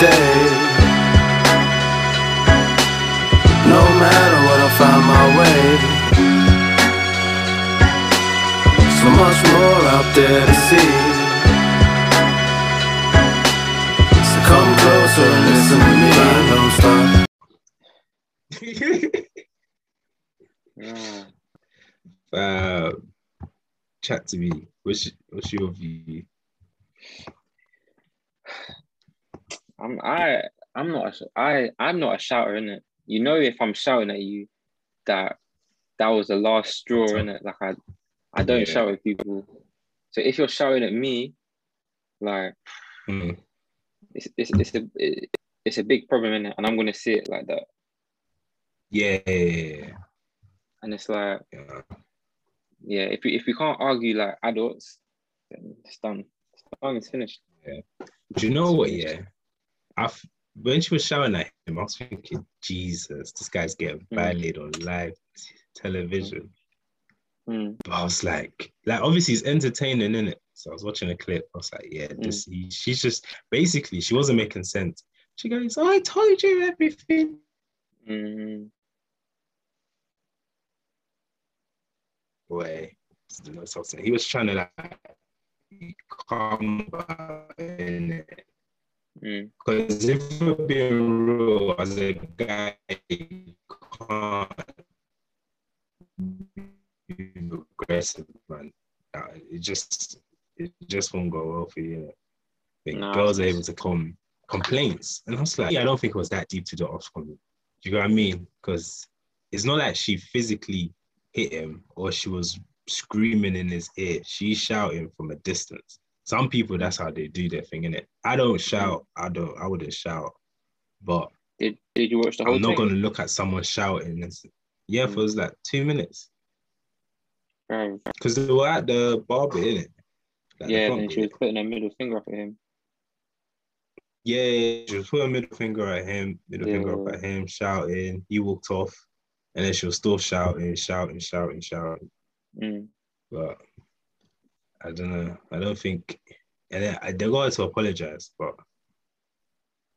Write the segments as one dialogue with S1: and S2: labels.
S1: day. No matter what, I find my way. So much more out there to see. So come closer and listen to me. Don't stop.
S2: Uh, chat to me. What's what's your view?
S3: I'm I I'm not a, I I'm not a shouter in it. You know if I'm shouting at you that that was the last straw in it. Like I I don't
S2: Yeah.
S3: shout at people. So if you're shouting at me, like
S2: Mm.
S3: it's it's it's a it, it's a big problem in it, and I'm gonna see it like that.
S2: Yeah, yeah,
S3: And it's like
S2: yeah.
S3: yeah, if we if we can't argue like adults, then it's done. It's done. It's finished. Yeah.
S2: Do you know what? Yeah, I when she was shouting at him, I was thinking, Jesus, this guy's getting
S3: Mm.
S2: violated on live television.
S3: Mm.
S2: But I was like, like obviously it's entertaining, isn't it? So I was watching a clip. I was like, yeah, this. He, she's just basically she wasn't making sense. She goes, "I told you everything."
S3: Mm.
S2: Boy, you know something. He was trying to like calm in
S3: Mm. Mm.
S2: Because if we're being real, as a guy, you can't be aggressive, man. Nah, It just it just won't go well for you. innit? I
S3: Nah,
S2: girls are able to come complaints, and I was like, yeah, I don't think it was that deep to the off comment. Do you know what I mean? Because it's not like she physically hit him or she was screaming in his ear. She's shouting from a distance. Some people, that's how they do their thing, innit? I don't shout. I don't. I wouldn't shout. But
S3: Did Did you watch the whole
S2: I'm not gonna look at someone shouting. And, yeah, for us like two minutes because they were at the barber, innit? Like, the
S3: yeah, then she was putting her middle finger up at him.
S2: Yeah, she was putting a middle finger at him, middle finger up at him, shouting. He walked off, and then she was still shouting, shouting, shouting, shouting.
S3: Mm.
S2: But I don't know. I don't think, and I, they got to apologize, but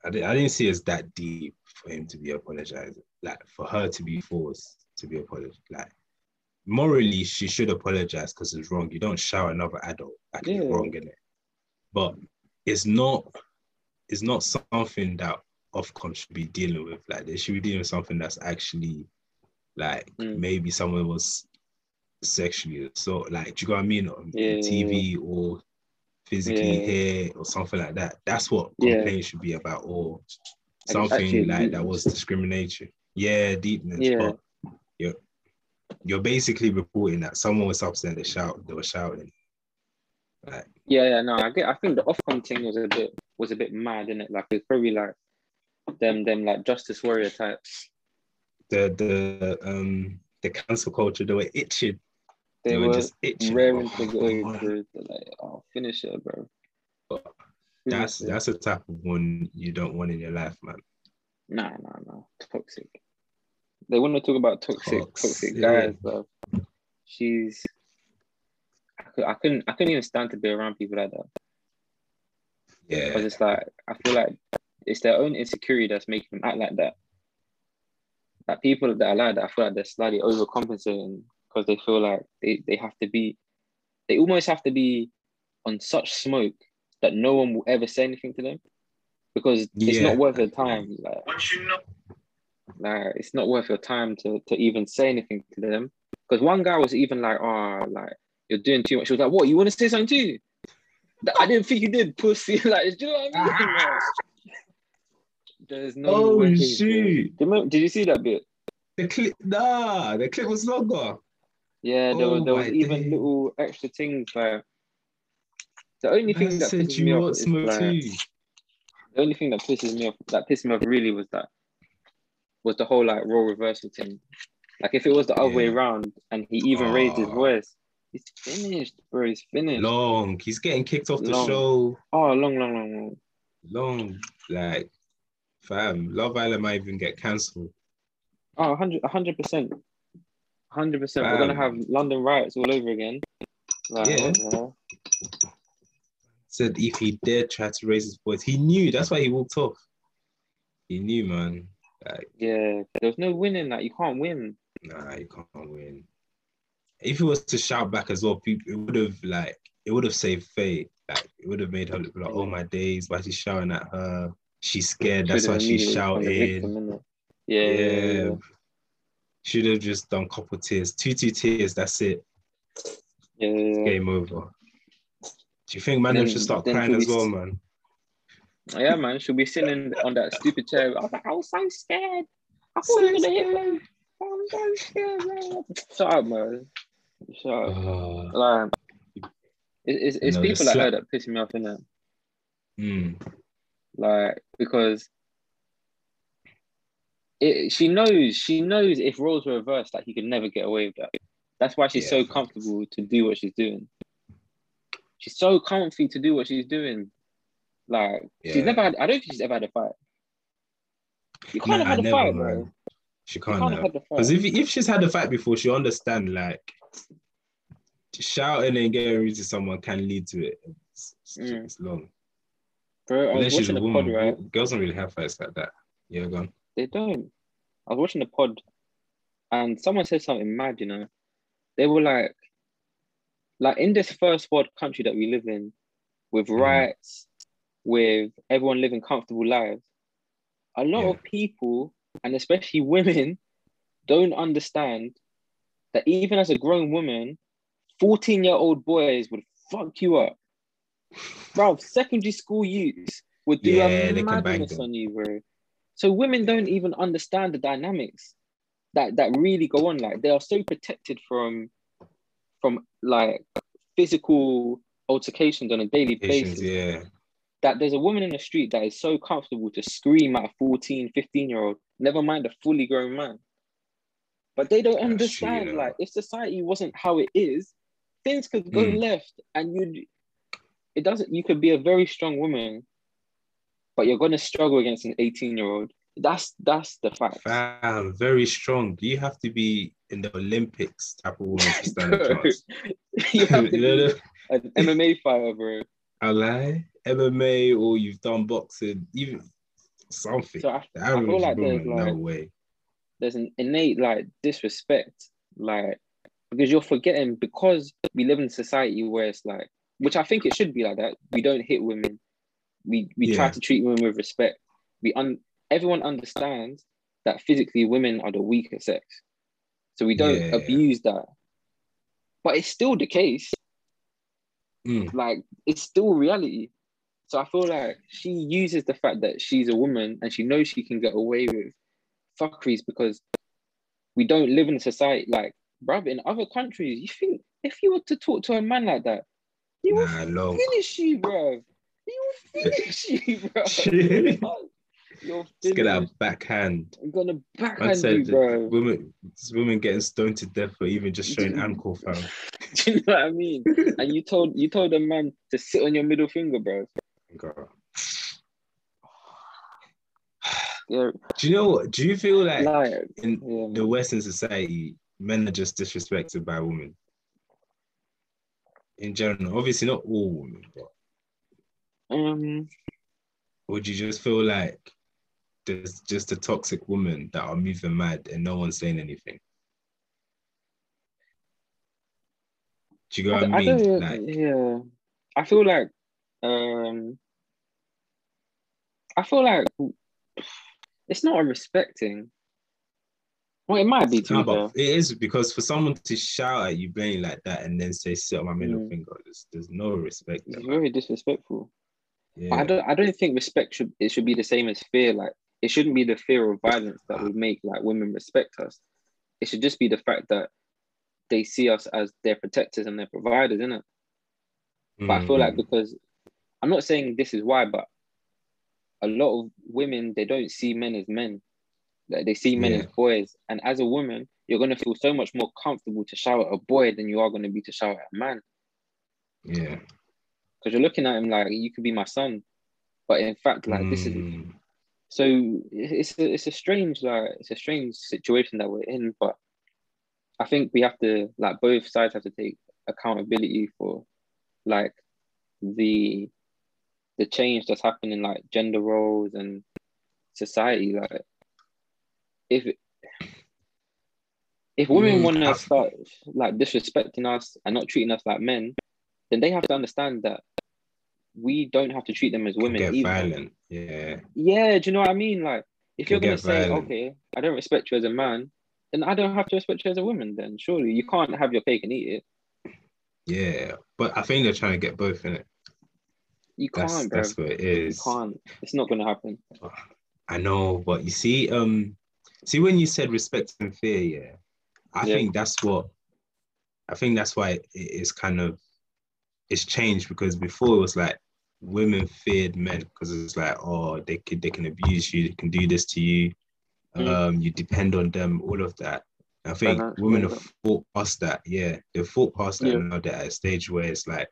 S2: I, di- I didn't see it as that deep for him to be apologizing. Like for her to be forced to be apologized. Like morally, she should apologize because it's wrong. You don't shout another adult like it's
S3: Yeah.
S2: wrong in it. But it's not. It's not something that Ofcom should be dealing with. Like they should be dealing with something that's actually like
S3: Mm.
S2: maybe someone was sexually so like do you know what I mean on
S3: Yeah, yeah,
S2: TV or physically
S3: Yeah.
S2: here or something like that. That's what
S3: Yeah.
S2: complaints should be about or something
S3: actually
S2: like that was
S3: deepness.
S2: discriminatory. Yeah, deepness.
S3: Yeah.
S2: But you're you're basically reporting that someone was upset they shout they were shouting. Like
S3: Yeah, yeah, no, I get. I think the Ofcom thing was a bit was a bit mad, in it? Like it's probably like them them like justice warrior types.
S2: the the um the cancel culture, they were itching.
S3: They,
S2: They, were,
S3: were
S2: just itching.
S3: raring
S2: Oh,
S3: to go, bro. They're like, oh, finish it, bro.
S2: But That's
S3: it.
S2: that's the type of one you don't want in your life, man.
S3: Nah, nah, nah. Toxic. They want to talk about toxic, toxic
S2: Toxic.
S3: guys, bro. She's. I, could, I couldn't. I couldn't even stand to be around people like that
S2: Yeah.
S3: because it's like I feel like it's their own insecurity that's making them act like that. Like people that are like that, I feel like they're slightly overcompensating because they feel like they, they have to be, they almost have to be on such smoke that no one will ever say anything to them because it's not worth their time. Like,
S4: Once you know,
S3: like it's not worth your time to to even say anything to them. Because one guy was even like, "Oh, like you're doing too much." She was like, "What? You want to say something too?" I didn't think you did, pussy. like, do you know what I mean? Like, There's no.
S2: Oh,
S3: way,
S2: shoot.
S3: Do you did you see that bit?
S2: The clip nah, the clip was longer.
S3: Yeah, there was
S2: Oh
S3: there was even little extra things like. The only thing
S2: Man
S3: that pisses me off is like, the only thing that pisses me off that pissed me off really was that was the whole like role reversal thing. Like if it was the other way around and he even raised his
S2: Oh.
S3: voice, he's finished, bro. He's finished.
S2: Long. He's getting kicked off the
S3: Long.
S2: show.
S3: Oh, long, long, long, long.
S2: Long. Like, fam, Love Island might even get cancelled.
S3: Oh, 100 percent, hundred percent. We're gonna have London riots all over again. Like,
S2: Yeah.
S3: hell?
S2: said if he dared try to raise his voice, he knew. That's why he walked off. He knew, man. Like,
S3: Yeah, there's no winning. Like you can't win.
S2: nah, you can't win. If he was to shout back as well, people it would have like it would have saved Faye. Like it would have made her look like, oh my days, why she's shouting at her? She's scared. That's why she's
S3: immediately become the
S2: shouting.
S3: victim? Yeah, yeah, yeah, yeah.
S2: Should have just done couple tears, two two tears. That's it.
S3: yeah, yeah, yeah.
S2: Game over. Do you think man
S3: Then-
S2: should start crying as well, man?
S3: Yeah, man, she'll be sitting on that stupid chair. I was like, I was so scared. I thought you were gonna hit me. I'm so scared, man. Shut up, man. Shut up.
S2: Uh,
S3: Like, it- it's, it's
S2: No,
S3: people like her that piss me off, innit?
S2: mm,
S3: Like, because it, she knows, she knows if roles were reversed, like he could never get away with that. That's why she's
S2: Yeah,
S3: so comfortable to do what she's doing. She's so comfy to do what she's doing. Like,
S2: Yeah.
S3: she's never had, I don't think she's ever had a fight. You can't have had a
S2: never,
S3: fight,
S2: man.
S3: bro.
S2: She can't
S3: can't
S2: have.
S3: have had a fight.
S2: Because if if she's had a fight before, she'll understand like shouting and getting rude to someone can lead to it. It's,
S3: Mm.
S2: it's long.
S3: Bro, I was
S2: she's a
S3: watching a pod,
S2: woman.
S3: right?
S2: Girls don't really have fights like that. Yeah, go on.
S3: They don't. I was watching the pod and someone said something mad, you know. They were like, like in this first world country that we live in, with
S2: Mhm.
S3: rights, with everyone living comfortable lives, a lot
S2: Yeah.
S3: of people, and especially women, don't understand that even as a grown woman, 14 year old boys would fuck you up. Bro, secondary school youths would do
S2: Yeah,
S3: a
S2: they can bang
S3: madness on you, bro. So women don't even understand the dynamics that that really go on. Like they are so protected from from like physical altercations on a daily basis
S2: yeah.
S3: that there's a woman in the street that is so comfortable to scream at a 14, 15 year old, never mind a fully grown man. But they don't
S2: That's true,
S3: understand,
S2: you know.
S3: like, if society wasn't how it is, things could go
S2: Mm.
S3: left and you'd, it doesn't, you could be a very strong woman, but you're going to struggle against an 18 year old. That's, that's the fact.
S2: Fam, very strong. You have to be in the Olympics type of woman to stand a chance.
S3: you have to
S2: You
S3: be an MMA fighter, bro.
S2: I lie. MMA or you've done boxing, even something.
S3: So I, I feel like there's
S2: woman, no
S3: like,
S2: way.
S3: there's an innate like disrespect, like because you're forgetting because we live in a society where it's like, which I think it should be like that. We don't hit women. We we try to treat women with respect. We un everyone understands that physically women are the weaker sex, so we don't
S2: Yeah.
S3: abuse that. But it's still the case.
S2: Mm,
S3: Like it's still reality. So I feel like she uses the fact that she's a woman and she knows she can get away with fuckeries because we don't live in a society like, bruv, in other countries, you think if you were to talk to a man like that, he
S2: nah, long.
S3: finish you, bruv. He will finish you. You're
S2: Let's get that backhand.
S3: I'm gonna backhand you,
S2: said
S3: bro.
S2: women, women getting stoned to death for even just showing ankle, fam.
S3: Do you know what I mean? and you told you told a man to sit on your middle finger, bro.
S2: God.
S3: Yeah,
S2: Do you know what? Do you feel like
S3: like,
S2: in
S3: yeah,
S2: the. Western society, men are just disrespected by women? In general, obviously not all women, but
S3: um,
S2: would you just feel like there's just a toxic woman that are moving mad and no one's saying anything? Do you
S3: I,
S2: get what I, mean?
S3: don't,
S2: like,
S3: yeah. I feel like, um, I feel like it's not a respecting. Well, it might be to
S2: no, but it is because for someone to shout at you blatantly like that and then say sit on my middle
S3: Mm.
S2: finger, there's, there's no respect.
S3: It's very disrespectful. But I don't. I don't think respect should. It should be the same as fear. Like it shouldn't be the fear of violence that would make like women respect us. It should just be the fact that they see us as their protectors and their providers, innit? But I feel like
S2: Mm.
S3: because I'm not saying this is why, but a lot of women they don't see men as men. Like they see men
S2: Yeah.
S3: as boys. And as a woman, you're gonna feel so much more comfortable to shout at a boy than you are gonna be to shout at a man.
S2: yeah.
S3: Because you're looking at him like you could be my son. But in fact, like this is
S2: Mm.
S3: so it's a, it's a strange like it's a strange situation that we're in. But I think we have to like both sides have to take accountability for like the the change that's happening like gender roles and society. Like if if women
S2: Mm,
S3: want to start like disrespecting us and not treating us like men, then they have to understand that we don't have to treat them as women
S2: get
S3: either.
S2: violent. Yeah.
S3: Yeah, do you know what I mean? Like, if you're gonna say,
S2: violent.
S3: okay, I don't respect you as a man, then I don't have to respect you as a woman. Then surely you can't have your cake and eat it.
S2: Yeah. But I think they're trying to get both in it.
S3: You
S2: That's
S3: can't, bro.
S2: that's what it is.
S3: You can't. It's not gonna happen.
S2: I know, but you see, um, see when you said respect and fear, yeah, I
S3: Yeah.
S2: think that's what I think that's why it is kind of it's changed because before it was like women feared men because it's like oh they could they can abuse you, they can do this to you,
S3: Mm.
S2: um, you depend on them, all of that. I think
S3: Financial
S2: women have fought past that, yeah, they've fought past that
S3: Yeah.
S2: now they're at a stage where it's like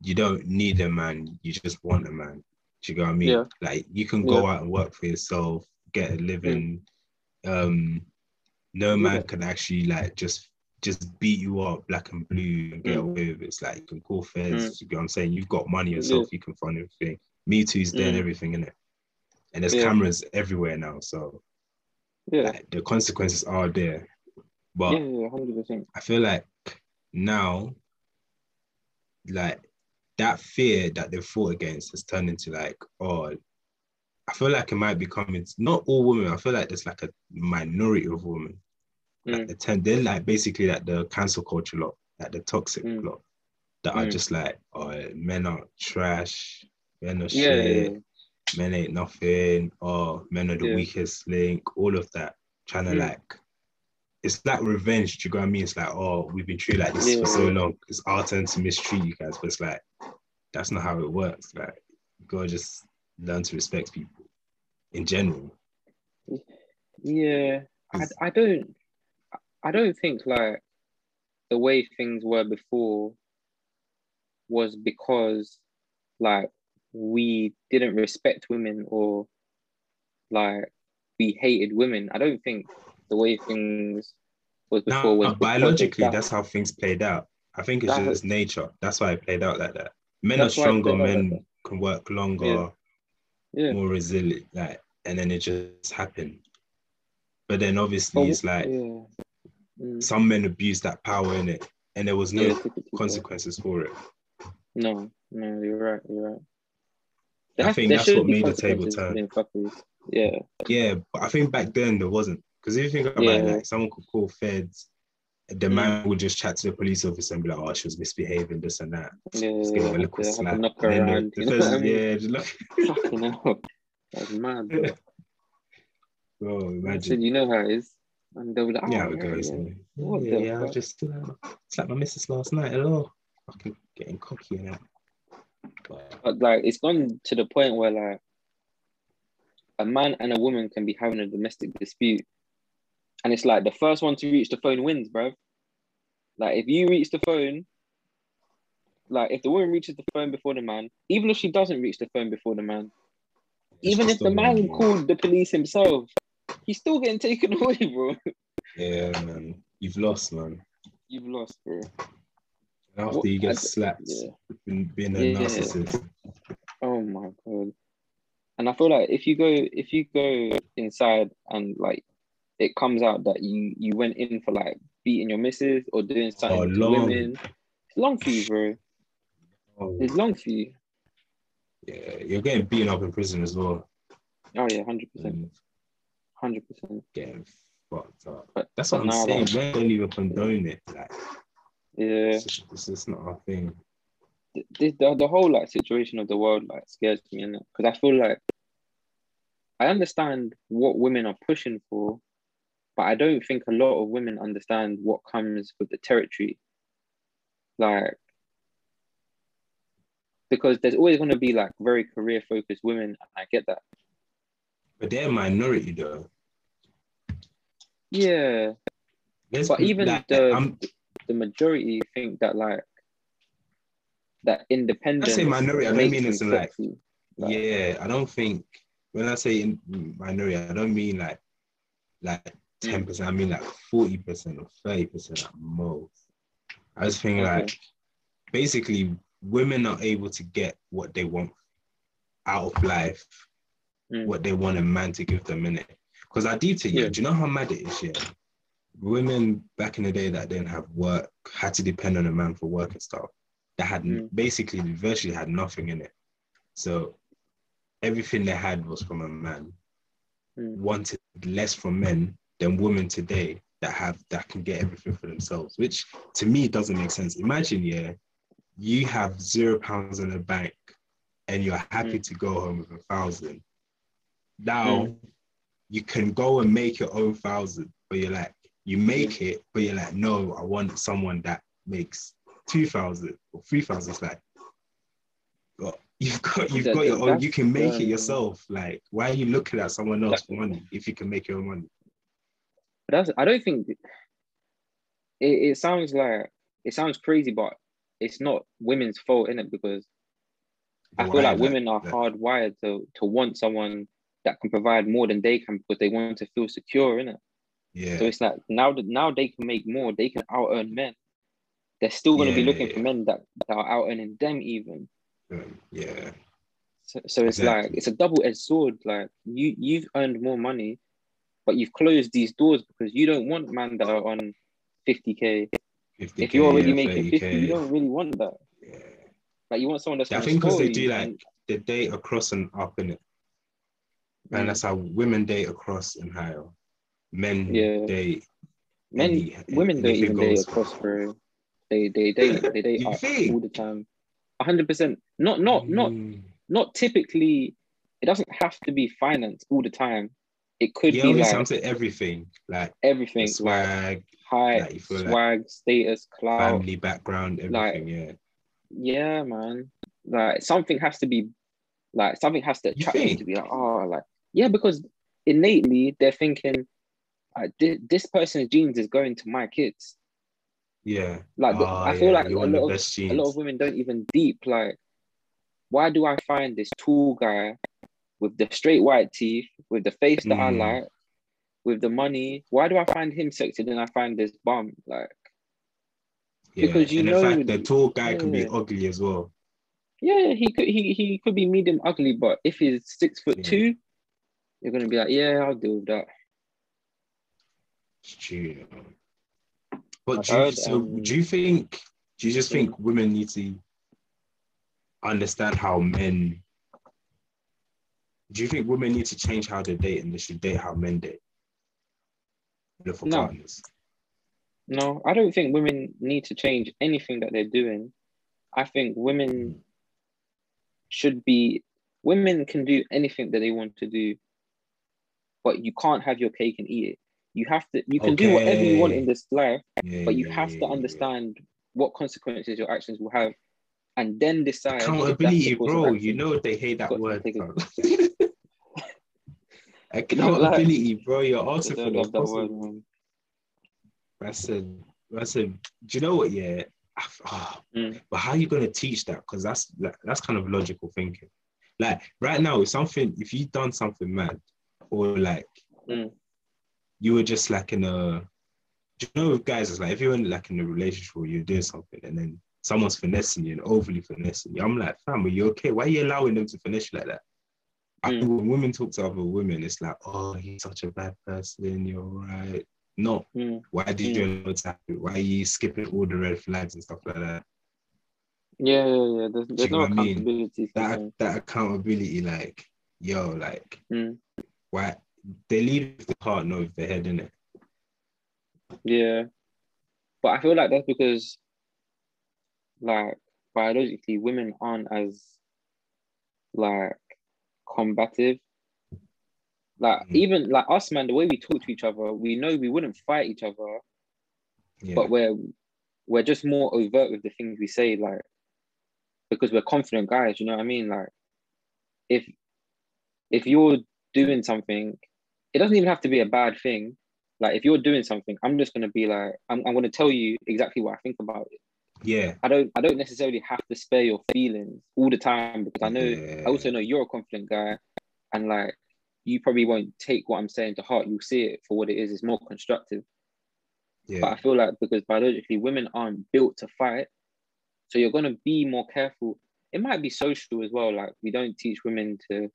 S2: you don't need a man, you just want a man. Do you know what I mean?
S3: Yeah.
S2: Like you can go out and work for yourself, get a living. Um, no man
S3: Yeah.
S2: can actually like just just beat you up black and blue and get
S3: Mm.
S2: away with it. It's like you can call feds,
S3: Mm.
S2: you know what I'm saying? You've got money yourself, you can fund everything. Me too's there and
S3: Mm.
S2: everything in it. And there's
S3: Yeah.
S2: cameras everywhere now. So
S3: Yeah,
S2: like, the consequences are there. But
S3: yeah, yeah.
S2: I feel like now, like that fear that they fought against has turned into like, oh, I feel like it might be coming. Not all women. I feel like there's like a minority of women. Like
S3: Mm.
S2: the ten, they're like basically like the cancel culture lot, like the toxic
S3: Mm.
S2: lot, that are
S3: Mm.
S2: just like, oh, men are trash, men are
S3: Yeah, yeah,
S2: shit,
S3: yeah.
S2: men ain't nothing, or men are the
S3: Yeah.
S2: weakest link, all of that. Trying to
S3: Mm.
S2: like, it's like revenge. Do you know what I mean? It's like, oh, we've been treated like this for so long. It's our turn to mistreat you guys, but it's like, that's not how it works. Like, you gotta just learn to respect people in general.
S3: Yeah, I, I don't I don't think like the way things were before was because like we didn't respect women or like we hated women. I don't think the way things was before was uh, because
S2: biologically,
S3: that.
S2: that's how things played out. I think it's
S3: That-
S2: just nature. That's why it played out like that. Men are
S3: That's why it
S2: stronger.
S3: out like
S2: Men can work longer,
S3: Yeah. yeah.
S2: more resilient. Like, and then it just happened. But then obviously,
S3: But
S2: it's like
S3: yeah. Mm.
S2: some men abused that power in it, and there was no
S3: Yeah, they took it too far.
S2: consequences for it.
S3: No, no, you're right. You're right.
S2: I
S3: have-
S2: think that's what made the table turn.
S3: Yeah,
S2: Yeah, but I think back then there wasn't. Because if you think about it, like someone could call feds, the
S3: Mm.
S2: man would just chat to the police officer and be like, "Oh, she was misbehaving, this and that."
S3: yeah,
S2: Just give her a
S3: yeah,
S2: little
S3: yeah,
S2: slap.
S3: knock her
S2: the-
S3: around.
S2: the
S3: You know
S2: feds-
S3: I mean?
S2: yeah, just look.
S3: Fucking hell. That's mad. Bro.
S2: Bro,
S3: said,
S2: imagine.
S3: you know how it is. And they'll be like, oh,
S2: Yeah, it goes.
S3: yeah.
S2: Yeah,
S3: What
S2: yeah,
S3: the
S2: yeah, I
S3: fuck?
S2: just uh, slapped my missus last night. Hello. Fucking getting cocky and that. But,
S3: But like, it's gone to the point where like a man and a woman can be having a domestic dispute, and it's like the first one to reach the phone wins, bro. Like if you reach the phone, like if the woman reaches the phone before the man, even if she doesn't reach the phone before the man,
S2: it's
S3: even if the man called the police himself, he's still getting taken away, bro.
S2: Yeah, man. You've lost, man.
S3: You've lost, bro.
S2: And after
S3: What-
S2: you get slapped,
S3: Yeah.
S2: being, a
S3: Yeah.
S2: narcissist.
S3: Oh my god. And I feel like if you go if you go inside and like it comes out that you you went in for like beating your missus or doing oh, something
S2: Oh,
S3: to women, it's long for you, bro.
S2: Oh,
S3: It's long for you.
S2: yeah, you're getting beaten up in prison as well.
S3: Oh yeah, hundred percent,
S2: And
S3: hundred percent.
S2: getting fucked up.
S3: But
S2: That's what I'm saying.
S3: like-
S2: Men don't even condone it. Like,
S3: Yeah,
S2: it's, just, it's just not our thing.
S3: the, the the whole like situation of the world like scares me, because I feel like I understand what women are pushing for, but I don't think a lot of women understand what comes with the territory. Like, because there's always going to be like very career focused women, and I get that.
S2: But they're a minority though.
S3: Yeah, But even
S2: like,
S3: the-
S2: I'm,
S3: the majority think that like that independence.
S2: I say minority, I don't mean it's like-
S3: Like-
S2: yeah, I don't think when I say in minority, I don't mean like like
S3: Mm.
S2: ten percent. I mean like forty percent or thirty percent at most. I was thinking
S3: Okay.
S2: like basically women are able to get what they want out of life
S3: Mm.
S2: what they want a man to give them in it. Because I do to you,
S3: Yeah.
S2: do you know how mad it is? Yeah. Women back in the day that didn't have work had to depend on a man for work and stuff. That had
S3: Mm.
S2: basically virtually had nothing in it. So everything they had was from a man.
S3: Mm.
S2: Wanted less from men than women today that have that can get everything for themselves, which to me doesn't make sense. Imagine, yeah, you have zero pounds in the bank and you're happy to go home with a thousand. Now
S3: Mm.
S2: you can go and make your own thousand, but you're like, you make it, but you're like, no, I want someone that makes two thousand or three thousand. It's like, but you've got you've
S3: That-
S2: got your own, you can make it
S3: um,
S2: yourself. Like, why are you looking at someone else for money if you can make your own money?
S3: But that's I don't think it, it sounds like it sounds crazy, but it's not women's fault in it because I feel like women are hardwired to to want someone that can provide more than they can because they want to feel secure in it.
S2: Yeah.
S3: So it's like now that now they can make more, they can out earn men. They're still going to be looking
S2: yeah,
S3: for men that, that are out earning them even.
S2: um, yeah.
S3: So, so it's like it's a double edged sword. Like you you've earned more money, but you've closed these doors because you don't want men that are on fifty k.
S2: 50K,
S3: If you're already
S2: yeah,
S3: making fifty,
S2: 30K.
S3: you don't really want that.
S2: Yeah.
S3: Like you want someone that's.
S2: Yeah, I think because they do like they date across and up in it. And
S3: Mm.
S2: that's how women date across and higher. Men
S3: Yeah.
S2: date
S3: men,
S2: any-
S3: women don't even date across bro. They they date they date
S2: You
S3: all the time. hundred percent. Not not not
S2: Mm.
S3: not typically. It doesn't have to be finance all the time. It could
S2: yeah,
S3: be like
S2: I'm saying everything like
S3: everything, like
S2: swag,
S3: height,
S2: like you feel like
S3: swag, status, clout.
S2: family background,
S3: like-
S2: everything. yeah,
S3: Yeah, man. Like something has to be, like something has to attract you,
S2: think?
S3: to be like, oh, like yeah, because innately they're thinking, uh, this person's genes is going to my kids.
S2: yeah.
S3: Like
S2: Ah,
S3: I feel
S2: yeah,
S3: like a lot of a lot of women don't even deep like, why do I find this tall guy with the straight white teeth, with the face that I
S2: Mm.
S3: like, with the money? Why do I find him sexy? than I find this bum like.
S2: yeah.
S3: because you
S2: and
S3: know-
S2: in fact, the tall guy can be ugly as well.
S3: Yeah, he could he he could be medium ugly, but if he's six foot
S2: Yeah.
S3: two, you're gonna be like, yeah, I'll deal with that.
S2: It's true. But do you,
S3: heard,
S2: so
S3: um,
S2: do you think? Do you just
S3: Mm.
S2: think women need to understand how men? Do you think women need to change how they date and they should date how men date? Look for
S3: No.
S2: partners.
S3: No, I don't think women need to change anything that they're doing. I think women should be women can do anything that they want to do, but you can't have your cake and eat it. You have to you can do whatever you want in this life,
S2: Yeah,
S3: but you
S2: yeah,
S3: have
S2: yeah,
S3: to understand what consequences your actions will have and then decide that's
S2: Accountability, bro. You know they hate that word.
S3: take it.
S2: fam. Accountability, bro. You're also for the
S3: that word, man.
S2: I said, I said, do you know what? Yeah, ah,
S3: Mm.
S2: but how are you gonna teach that? Because that's that, that's kind of logical thinking. Like right now, if something, if you done something mad, or like
S3: Mm.
S2: you were just like in a, do you know, with guys, it's like if you're in like in a relationship or you're doing something, and then someone's finessing you and overly finessing you, I'm like, fam, are you okay? Why are you allowing them to finesse you like that?
S3: Mm.
S2: think when women talk to other women, it's like, oh, he's such a bad person. You're right. No,
S3: Mm.
S2: why did you allow it happen? Why are you skipping all the red flags and stuff like that?
S3: Yeah, yeah, yeah. There's, there's no
S2: what I mean?
S3: accountability.
S2: That that accountability, like, yo, like,
S3: Mm.
S2: Why they lead with the heart, not with the head, in it.
S3: Yeah. But I feel like that's because, like, biologically, women aren't as, like, combative. Like,
S2: Mhm.
S3: even like us, man, the way we talk to each other, we know we wouldn't fight each other,
S2: Yeah.
S3: but we're we're just more overt with the things we say, like, because we're confident guys. You know what I mean? Like, if if you're doing something, it doesn't even have to be a bad thing. Like, if you're doing something, I'm just gonna be like, I'm, I'm gonna tell you exactly what I think about it.
S2: yeah.
S3: I don't I don't necessarily have to spare your feelings all the time because I know
S2: Yeah.
S3: I also know you're a confident guy, and like you probably won't take what I'm saying to heart. You'll see it for what it is. It's more constructive.
S2: Yeah.
S3: But I feel like because biologically women aren't built to fight, so you're gonna be more careful. it might be social as well. Like we don't teach women to
S2: To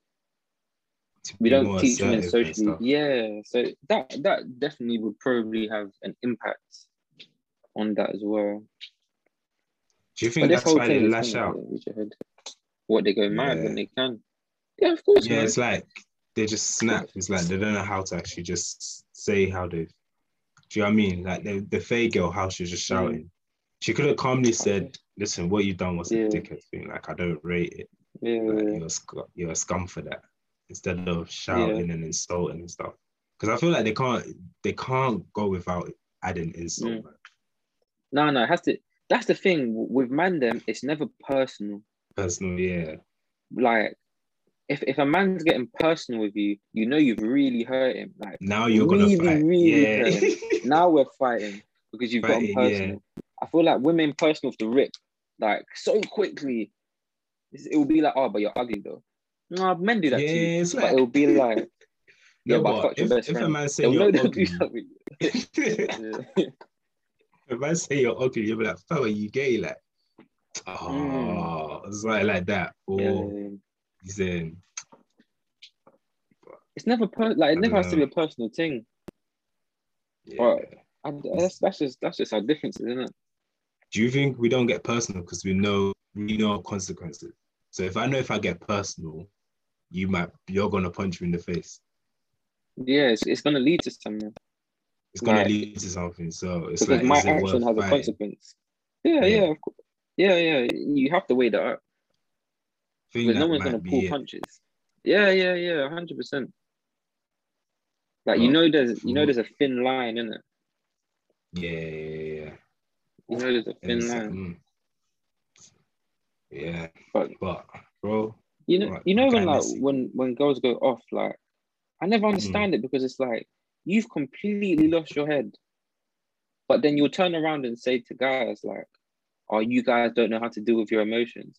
S3: we don't teach
S2: and
S3: socially. Yeah, so that that definitely would probably have an impact on that as well.
S2: Do you think that's why they lash out?
S3: What they go mad
S2: Yeah.
S3: when they can. Yeah, of course.
S2: Yeah,
S3: man.
S2: it's like they just snap. It's like they don't know how to actually just say how they. Do you know what I mean? Like the the Faye girl, how she was just mm. shouting. She could have calmly said, "Listen, what you done was
S3: Yeah.
S2: a dickhead thing. Like I don't rate it.
S3: yeah,
S2: Like, you're a sc- you're a scum for that." Instead of shouting and insulting and stuff. Because I feel like they can't they can't go without adding insult.
S3: Mm. No, no, it has to. That's the thing with Mandem. It's never personal.
S2: Personal, yeah,
S3: Like, if if a man's getting personal with you, you know you've really hurt him. Like
S2: now you're gonna
S3: Really,
S2: fight.
S3: really
S2: yeah,
S3: now we're fighting because you've
S2: Fighting,
S3: gotten personal. I feel like women personal the rip, like so quickly. It will be like, oh, but you're ugly though. No, men do that
S2: yeah.
S3: too.
S2: It's
S3: But
S2: like
S3: it will be like,
S2: no,
S3: yeah, but
S2: but if, if a man say you're ugly,
S3: something.
S2: If I say you're ugly, you'll be like, "Fella, you gay?" Like, oh,
S3: Mm.
S2: it's like like that. Or
S3: Yeah,
S2: he's saying,
S3: It's never per- like it never has to be a personal thing.
S2: yeah.
S3: And that's that's just that's just our differences, isn't it?
S2: Do you think we don't get personal because we know we know consequences? So if I know if I get personal, you might you're gonna punch me in the face.
S3: Yeah, it's, it's gonna lead to something
S2: It's gonna
S3: Right.
S2: lead to something. So it's like
S3: my action has a consequence. Yeah,
S2: Yeah.
S3: yeah, yeah, yeah. You have to weigh that up because no one's gonna pull
S2: it.
S3: punches. Yeah, yeah, yeah, hundred percent. Like you know, there's you know, there's a thin line in it.
S2: Yeah, yeah, yeah, yeah.
S3: You know, there's a thin line.
S2: mm. Yeah,
S3: But
S2: but bro,
S3: you know,
S2: Right,
S3: you know when like when when girls go off, like I never mm. understand it because it's like you've completely lost your head, but then you'll turn around and say to guys like, "Oh, you guys don't know how to deal with your emotions."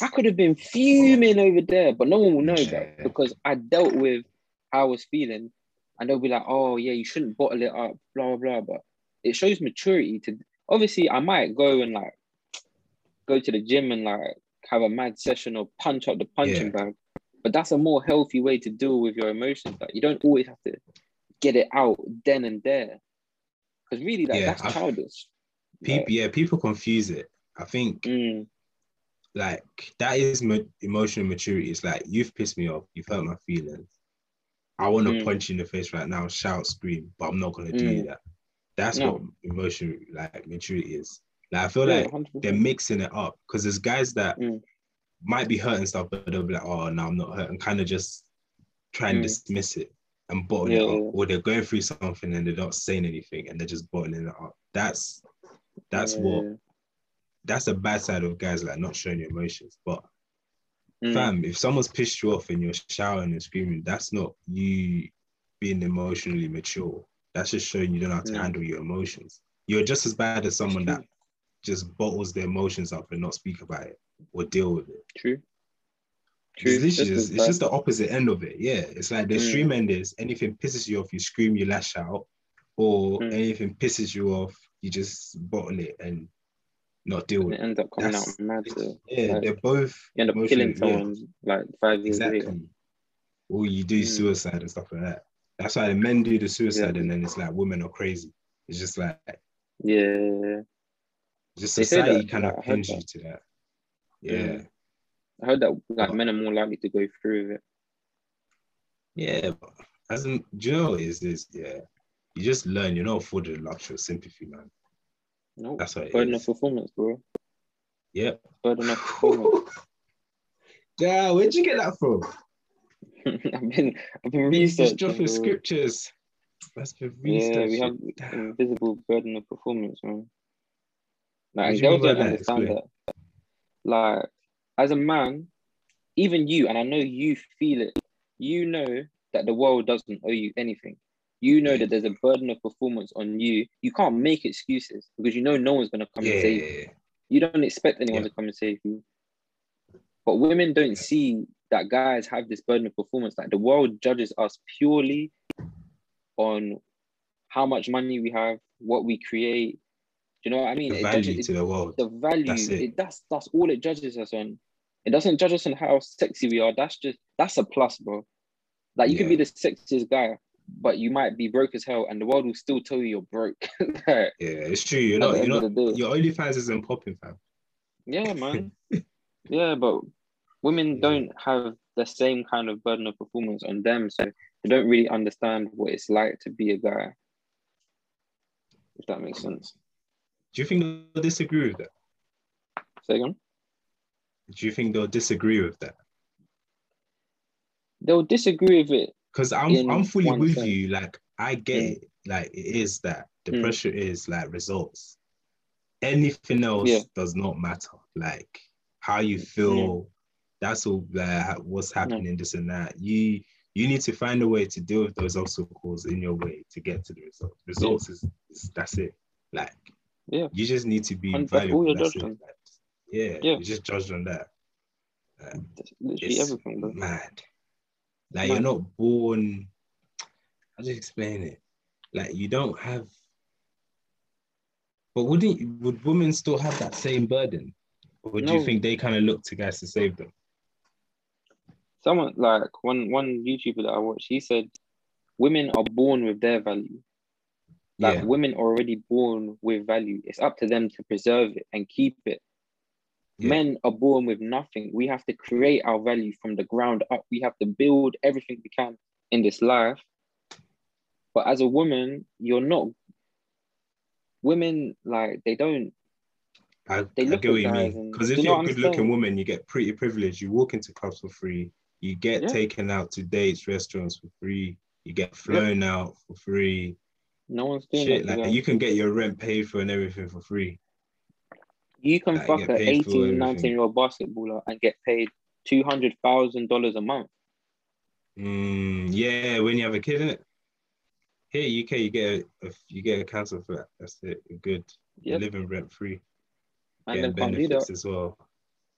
S3: I could have been fuming over there, but no one will know that because I dealt with how I was feeling, and they'll be like, "Oh, yeah, you shouldn't bottle it up," blah blah blah. But it shows maturity. To obviously, I might go and like go to the gym and like have a mad session or punch up the punching
S2: Yeah.
S3: bag, but that's a more healthy way to deal with your emotions. Like you don't always have to get it out then and there, because really, like,
S2: Yeah,
S3: that's
S2: I-
S3: childish.
S2: people
S3: Like,
S2: yeah, people confuse it. I think
S3: mm,
S2: like that is ma- emotional maturity. It's like you've pissed me off, you've hurt my feelings. I want to
S3: Mm.
S2: punch you in the face right now, shout, scream, but I'm not gonna do
S3: Mm.
S2: that. That's
S3: No.
S2: what emotional like maturity is. Like I feel
S3: yeah,
S2: like
S3: 100%.
S2: they're mixing it up because there's guys that
S3: Mm.
S2: might be hurting stuff, but they'll be like, "Oh no, I'm not hurt," and kind of just try and
S3: Mm.
S2: dismiss it and bottle
S3: Yeah,
S2: it up, or they're going through something and they're not saying anything and they're just bottling it up. That's that's
S3: Yeah,
S2: what that's a bad side of guys like not showing your emotions. But
S3: Mm.
S2: fam, if someone's pissed you off and you're shouting and screaming, that's not you being emotionally mature. That's just showing you don't know how to handle your emotions. You're just as bad as someone that just bottles their emotions up and not speak about it or deal with it.
S3: True. True.
S2: It's literally
S3: Just
S2: it's just the opposite end of it. Yeah. It's like the
S3: Mm.
S2: extreme end is anything pisses you off, you scream, you lash out, or
S3: Mm.
S2: anything pisses you off, you just bottle it and not deal
S3: And
S2: with
S3: it
S2: it.
S3: ends up coming
S2: That's-
S3: out mad.
S2: Yeah,
S3: like,
S2: they're both
S3: you end up killing
S2: yeah.
S3: someone like five years later.
S2: Exactly. Or you do
S3: Mm.
S2: suicide and stuff like that. That's why the men do the suicide
S3: Yeah.
S2: and then it's like women are crazy. It's just like
S3: Yeah.
S2: Just society
S3: that,
S2: kind of pins you to that. Yeah.
S3: Mm. I heard that like men are more likely to go through with it.
S2: Yeah, but as in, do you know is this? Yeah. You just learn, you're not afforded the luxury of sympathy, man.
S3: No,
S2: That's what it
S3: burden of performance, bro.
S2: Yep.
S3: Burden of performance.
S2: yeah, where'd you get that from?
S3: I've been I've been
S2: just
S3: researching.
S2: dropping scriptures. That's been
S3: Yeah, we have
S2: Damn.
S3: invisible burden of performance, man. Like, and girls don't understand that. Like, as a man, even you, and I know you feel it, you know that the world doesn't owe you anything. You know that there's a burden of performance on you. You can't make excuses because you know no one's gonna come and
S2: Yeah,
S3: save you. You don't expect anyone
S2: Yeah.
S3: to come and save you. But women don't see that guys have this burden of performance. Like the world judges us purely on how much money we have, what we create. You know what I mean?
S2: the value
S3: judges-
S2: to the world.
S3: the value
S2: That's it.
S3: that's that's all it judges us on It doesn't judge us on how sexy we are. That's just that's a plus, bro. Like you can be the sexiest guy, but you might be broke as hell, and the world will still tell you you're broke. Like,
S2: Yeah, it's true. You're
S3: At
S2: not. You're
S3: end
S2: not.
S3: of the day.
S2: Your OnlyFans isn't popping, fam.
S3: yeah, man. yeah, but women
S2: Yeah.
S3: don't have the same kind of burden of performance on them, so they don't really understand what it's like to be a guy. If that makes sense.
S2: Do you think they'll disagree with that?
S3: Say again.
S2: Do you think they'll disagree with that?
S3: They'll disagree with it.
S2: Because I'm I'm fully with you. Like I get
S3: Mm.
S2: it. Like it is that the
S3: Mm.
S2: pressure is like results. Anything else
S3: Yeah.
S2: does not matter. Like how you feel. That's all. Like what's happening. This and that. You you need to find a way to deal with those obstacles in your way to get to the result. Results is, is that's it. Like
S3: Yeah.
S2: you just need to be
S3: And all
S2: valuable. That's
S3: judged on.
S2: Yeah,
S3: Yeah.
S2: you're just judged on that.
S3: That's literally everything,
S2: mad. Like
S3: Mad.
S2: you're not born. How do you explain it? Like you don't have. But wouldn't would women still have that same burden, or do you think they kind of look to guys to save them?
S3: Someone like one one YouTuber that I watched, he said women are born with their value. Like
S2: yeah,
S3: women are already born with value. It's up to them to preserve it and keep it.
S2: yeah,
S3: Men are born with nothing. We have to create our value from the ground up. We have to build everything we can in this life. But as a woman, you're not. Women like they don't.
S2: I,
S3: they
S2: I
S3: look
S2: get
S3: at
S2: what you mean. Because if
S3: you
S2: you're a good-looking woman, you get pretty privileged. You walk into clubs for free. You get
S3: Yeah.
S2: taken out to dates, restaurants for free. You get flown out for free.
S3: No one's doing
S2: Shit,
S3: that.
S2: like you can get your rent paid for and everything for free.
S3: You can
S2: Like,
S3: fuck an 18, 19 year old basketballer and get paid $200,000 a month.
S2: Mm, yeah, when you have a kid in it. Here, UK, you get a, you get a council for that. That's it. You're good.
S3: Yeah,
S2: You're living rent free.
S3: and
S2: Getting benefits as well,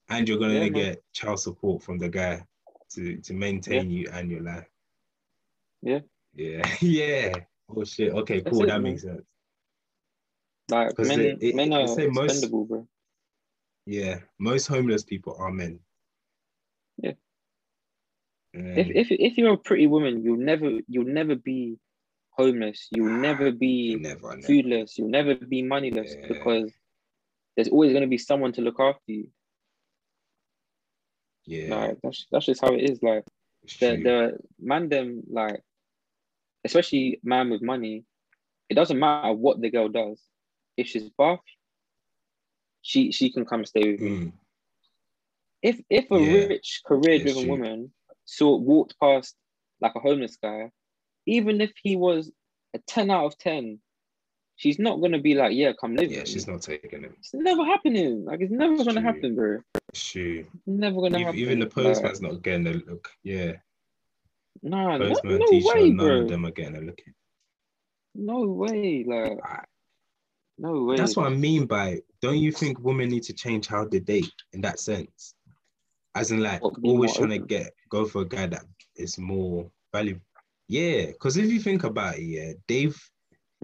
S2: and you're gonna
S3: Yeah,
S2: get child support from the guy to to maintain you and your life.
S3: Yeah.
S2: Yeah. yeah. Oh shit. Okay. Cool.
S3: it,
S2: that
S3: man.
S2: makes sense.
S3: Like men,
S2: it- it-
S3: men are
S2: say most-
S3: expendable, bro.
S2: Yeah. Most homeless people are men.
S3: Yeah.
S2: And
S3: If, if if you're a pretty woman, you'll never you'll never be homeless. You'll never be
S2: never, never.
S3: foodless. You'll never be moneyless
S2: Yeah.
S3: because there's always gonna be someone to look after you.
S2: Yeah.
S3: Like that's that's just how it is. Like
S2: it's
S3: the
S2: true.
S3: the man them like especially man with money, it doesn't matter what the girl does. If she's buff, she she can come stay with me.
S2: Mm,
S3: If if a
S2: Yeah.
S3: rich career driven woman saw walked past like a homeless guy, even if he was a 10 out of 10, she's not gonna be like, yeah, come live
S2: yeah. She's not taking it.
S3: It's never happening. Like it's never
S2: It's
S3: gonna
S2: true.
S3: happen, bro.
S2: It's true.
S3: It's never gonna
S2: Even,
S3: happen.
S2: even the
S3: Like,
S2: postman's not getting a look. Yeah.
S3: Nah, no,
S2: Postman,
S3: no
S2: teacher,
S3: way,
S2: none
S3: bro.
S2: of them are getting a look. in.
S3: No way. Like no way.
S2: That's what I mean by don't you think women need to change how they date in that sense? As in like
S3: What,
S2: always trying to get go for a guy that is more valuable. Yeah, because if you think about it, yeah, they've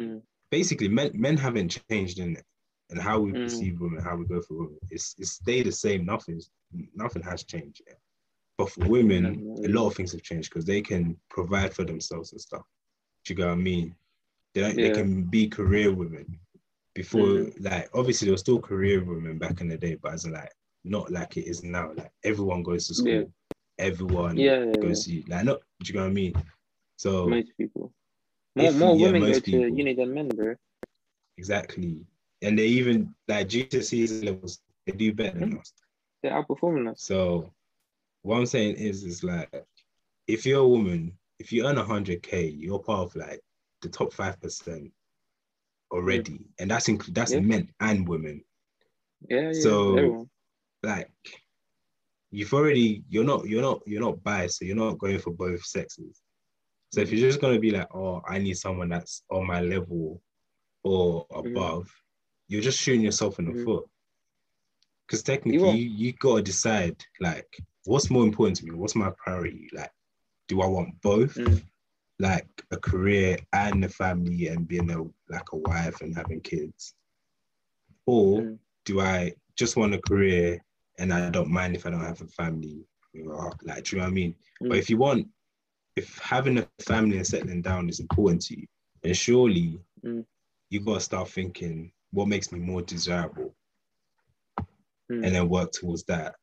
S3: Mm.
S2: basically men men haven't changed in it and how we
S3: Mm.
S2: perceive women, how we go for women. It's it's stayed the same. Nothing's nothing has changed yet. But for women, a lot of things have changed because they can provide for themselves and stuff. Do you get what I mean? They don't, they can be career women. Before,
S3: Mhm.
S2: like obviously there were still career women back in the day, but as in, like not like it is now. Like everyone goes to school,
S3: Yeah.
S2: everyone
S3: Yeah, yeah,
S2: goes to like not. Do you get what I mean? So
S3: most people. More
S2: if-
S3: more
S2: yeah,
S3: women go
S2: most
S3: to
S2: people.
S3: uni than men, bro.
S2: exactly, and they even like GCSE levels, they do better than
S3: Mhm.
S2: us.
S3: They're outperforming us.
S2: So what I'm saying is, is like, if you're a woman, if you earn hundred k, you're part of like the top five percent already, and that's include that's
S3: Yeah.
S2: men and women.
S3: Yeah, yeah.
S2: So-
S3: everyone.
S2: Like, you've already you're not you're not you're not biased, so you're not going for both sexes. So if you're just gonna be like, oh, I need someone that's on my level or above, you're just shooting yourself in the
S3: Mhm.
S2: foot. Because technically, you, you gotta decide like what's more important to me. What's my priority? Like, do I want both,
S3: Mm.
S2: like a career and a family and being a like a wife and having kids, or
S3: Mm.
S2: do I just want a career and I don't mind if I don't have a family. you know, Like, do you know what I mean? But
S3: Mm.
S2: if you want, if having a family and settling down is important to you, then surely
S3: Mm.
S2: you got to start thinking what makes me more desirable
S3: Mm.
S2: and then work towards that.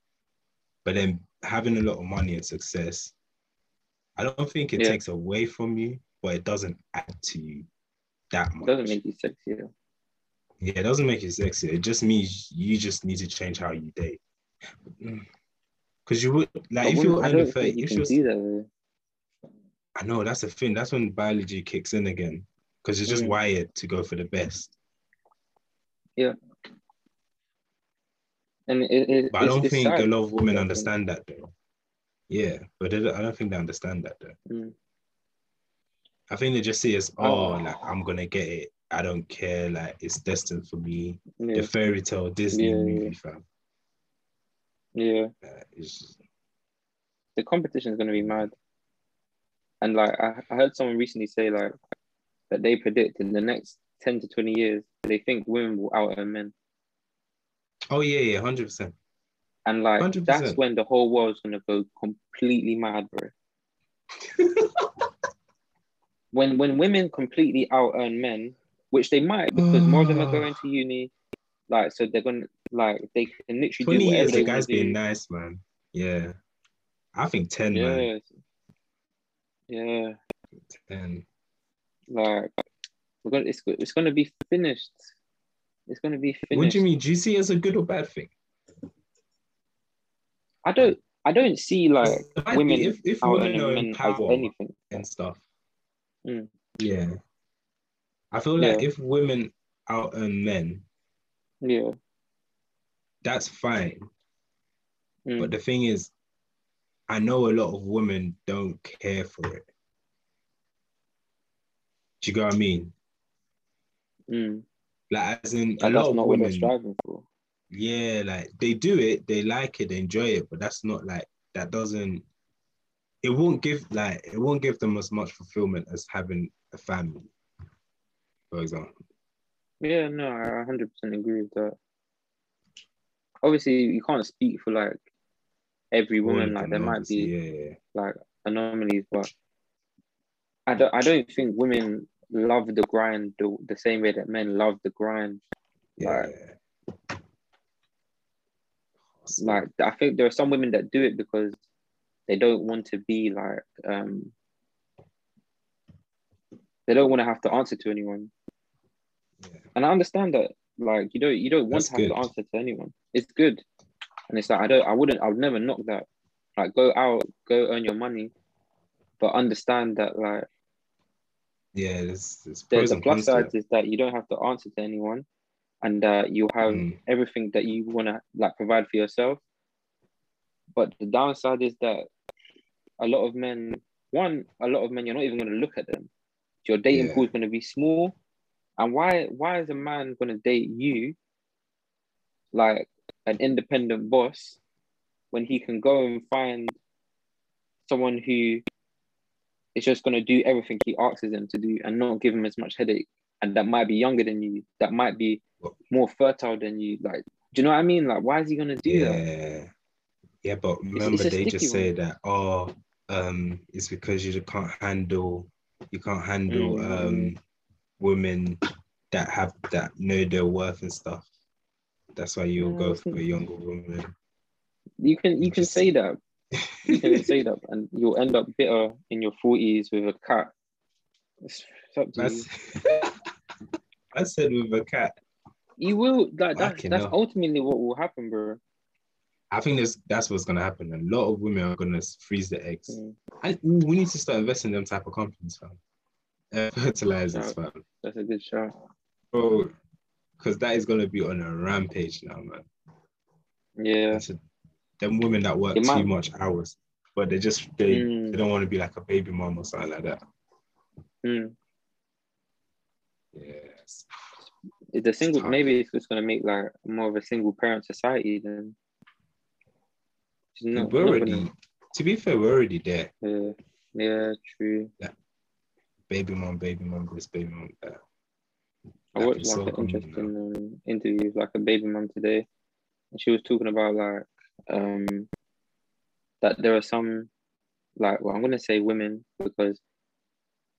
S2: But then having a lot of money and success, I don't think it
S3: Yeah.
S2: takes away from you, but it doesn't add to you that much.
S3: doesn't make you sexier.
S2: yeah, it doesn't make you sexy. It just means you just need to change how you date. Because you would like
S3: But
S2: if you're under
S3: don't
S2: 30,
S3: you
S2: if
S3: can
S2: you're
S3: that.
S2: I know that's the thing. That's when biology kicks in again. Because it's just
S3: Mm.
S2: wired to go for the best.
S3: And it, it,
S2: But I don't think a lot of women
S3: Yeah.
S2: understand that though. Yeah, but don't- I don't think they understand that though.
S3: Mm.
S2: I think they just see it as,
S3: Oh.
S2: oh, like I'm gonna get it. I don't care. Like it's destined for me.
S3: Yeah,
S2: The fairy tale Disney
S3: Yeah, yeah.
S2: movie, fam.
S3: yeah.
S2: Uh, just,
S3: The competition is going to be mad. And like I, I heard someone recently say like that they predict in the next ten to twenty years they think women will out earn men.
S2: Oh yeah, yeah, hundred percent.
S3: And like
S2: 100%.
S3: that's when the whole world's gonna go completely mad, bro. when when women completely out earn men, which they might because more of them are ah. going to uni, like so they're gonna like they can literally
S2: Twenty years, the guy's being nice, man. Yeah, I think ten, man.
S3: Yeah, yeah,
S2: Ten.
S3: like we're gonna it's it's gonna be finished. It's gonna be finished.
S2: What do you mean? Do you see it as a good or bad thing?
S3: I don't I don't see like
S2: It might be
S3: women
S2: if, if
S3: out
S2: women are
S3: earning
S2: in
S3: men
S2: power
S3: anything.
S2: and stuff.
S3: Mm.
S2: Yeah. I feel like
S3: Yeah.
S2: if women out earn men,
S3: Yeah.
S2: that's fine.
S3: Mm.
S2: But the thing is, I know a lot of women don't care for it. Do you get what I mean?
S3: Mm.
S2: Like, as in, a
S3: And
S2: lot of
S3: not what they're
S2: women,
S3: striving for.
S2: yeah, like they do it, they like it, they enjoy it, but that's not like that doesn't. It won't give like it won't give them as much fulfillment as having a family, for example.
S3: Yeah, no, I 100% agree with that. Obviously, you can't speak for like every woman. Like there might be
S2: yeah, yeah.
S3: like anomalies, but I don't. I don't think women love the grind the, the same way that men love the grind.
S2: yeah.
S3: Like I think there are some women that do it because they don't want to be like um they don't want to have to answer to anyone.
S2: Yeah.
S3: And I understand that like you don't you don't want
S2: That's
S3: to have
S2: good.
S3: to answer to anyone. It's good. And it's like I don't I wouldn't I would never knock that. Like go out, go earn your money, but understand that like
S2: yeah, there's, there's
S3: the,
S2: pros
S3: the plus side is that you don't have to answer to anyone and uh, you have
S2: Mm.
S3: everything that you want to like provide for yourself but the downside is that a lot of men one a lot of men you're not even going to look at them your dating
S2: Yeah.
S3: pool is going to be small and why why is a man going to date you like an independent boss when he can go and find someone who is just going to do everything he asks him to do and not give him as much headache and that might be younger than you that might be more fertile than you like do you know what i mean like why is he going to do that
S2: Yeah. Yeah, but remember
S3: a
S2: they just
S3: sticky
S2: say that oh um it's because you can't handle you can't handle
S3: Mm.
S2: um women that have that know their worth and stuff. That's why you'll
S3: Yeah,
S2: go for a younger woman.
S3: you can you can
S2: Just-
S3: say that you can say that and you'll end up bitter in your 40s with a cat it's, it's up to you.
S2: That's I said with a cat.
S3: you will like that's,
S2: Fucking
S3: that's
S2: hell.
S3: ultimately what will happen bro
S2: I think that's that's what's gonna happen. A lot of women are gonna freeze the eggs.
S3: Mm.
S2: And we need to start investing in them type of companies, fam. Uh, fertilizers, fam.
S3: that's a good shot
S2: Bro, because that is gonna be on a rampage now, man.
S3: yeah
S2: It's a, them women that work too much hours, but they just they,
S3: Mm.
S2: they don't want to be like a baby mom or something like that.
S3: Mm.
S2: Yes.
S3: Is the single maybe it's just gonna make like more of a single parent society then not-
S2: we're already
S3: gonna-
S2: to be fair, we're already there.
S3: yeah, yeah, true.
S2: Baby mom, baby mom, this baby mom that.
S3: I watched
S2: it's so
S3: like an interesting um, interview with like a baby mom today, and she was talking about like um that there are some like well I'm gonna say women because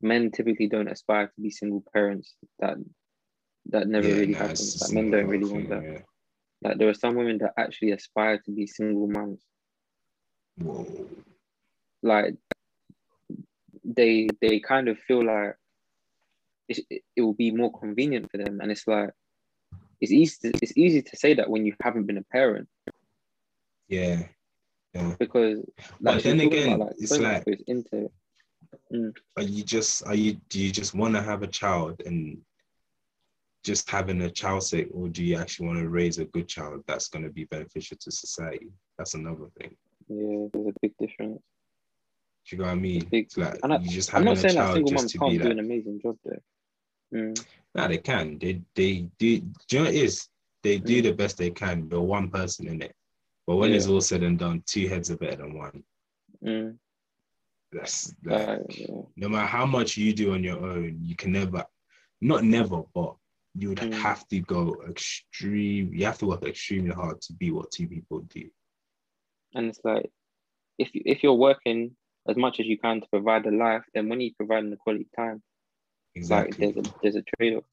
S3: men typically don't aspire to be single parents. That that never
S2: Yeah,
S3: really
S2: nah,
S3: happens. Like men don't really
S2: thing,
S3: want that.
S2: yeah.
S3: Like there are some women that actually aspire to be single moms.
S2: Whoa.
S3: Like they they kind of feel like it's, it, it will be more convenient for them, and it's like it's easy to, it's easy to say that when you haven't been a parent
S2: Yeah. Yeah.
S3: because
S2: But
S3: like
S2: then again,
S3: about, like,
S2: it's like-
S3: into it. Mm.
S2: Are you just are you do you just want to have a child and just having a child sake, or do you actually want to raise a good child that's going to be beneficial to society? That's another thing.
S3: Yeah, there's a big difference.
S2: Do you know what I mean?
S3: Big-
S2: It's like
S3: And I-
S2: you just
S3: I'm
S2: having
S3: not
S2: a
S3: saying that
S2: child
S3: single
S2: just
S3: moms can't do
S2: like,
S3: an amazing job there. Mm.
S2: nah, they can. They they do. Do you know what it is? They do
S3: Mm.
S2: the best they can. They're one person in it. But when
S3: Yeah.
S2: it's all said and done, two heads are better than one.
S3: Mm.
S2: That's like,
S3: yeah.
S2: no matter how much you do on your own, you can never, not never, but you would
S3: Mm.
S2: have to go extreme. You have to work extremely hard to be what two people do.
S3: And it's like if if you're working as much as you can to provide a life, then when you providing the quality time, it's like there's a there's a trade off.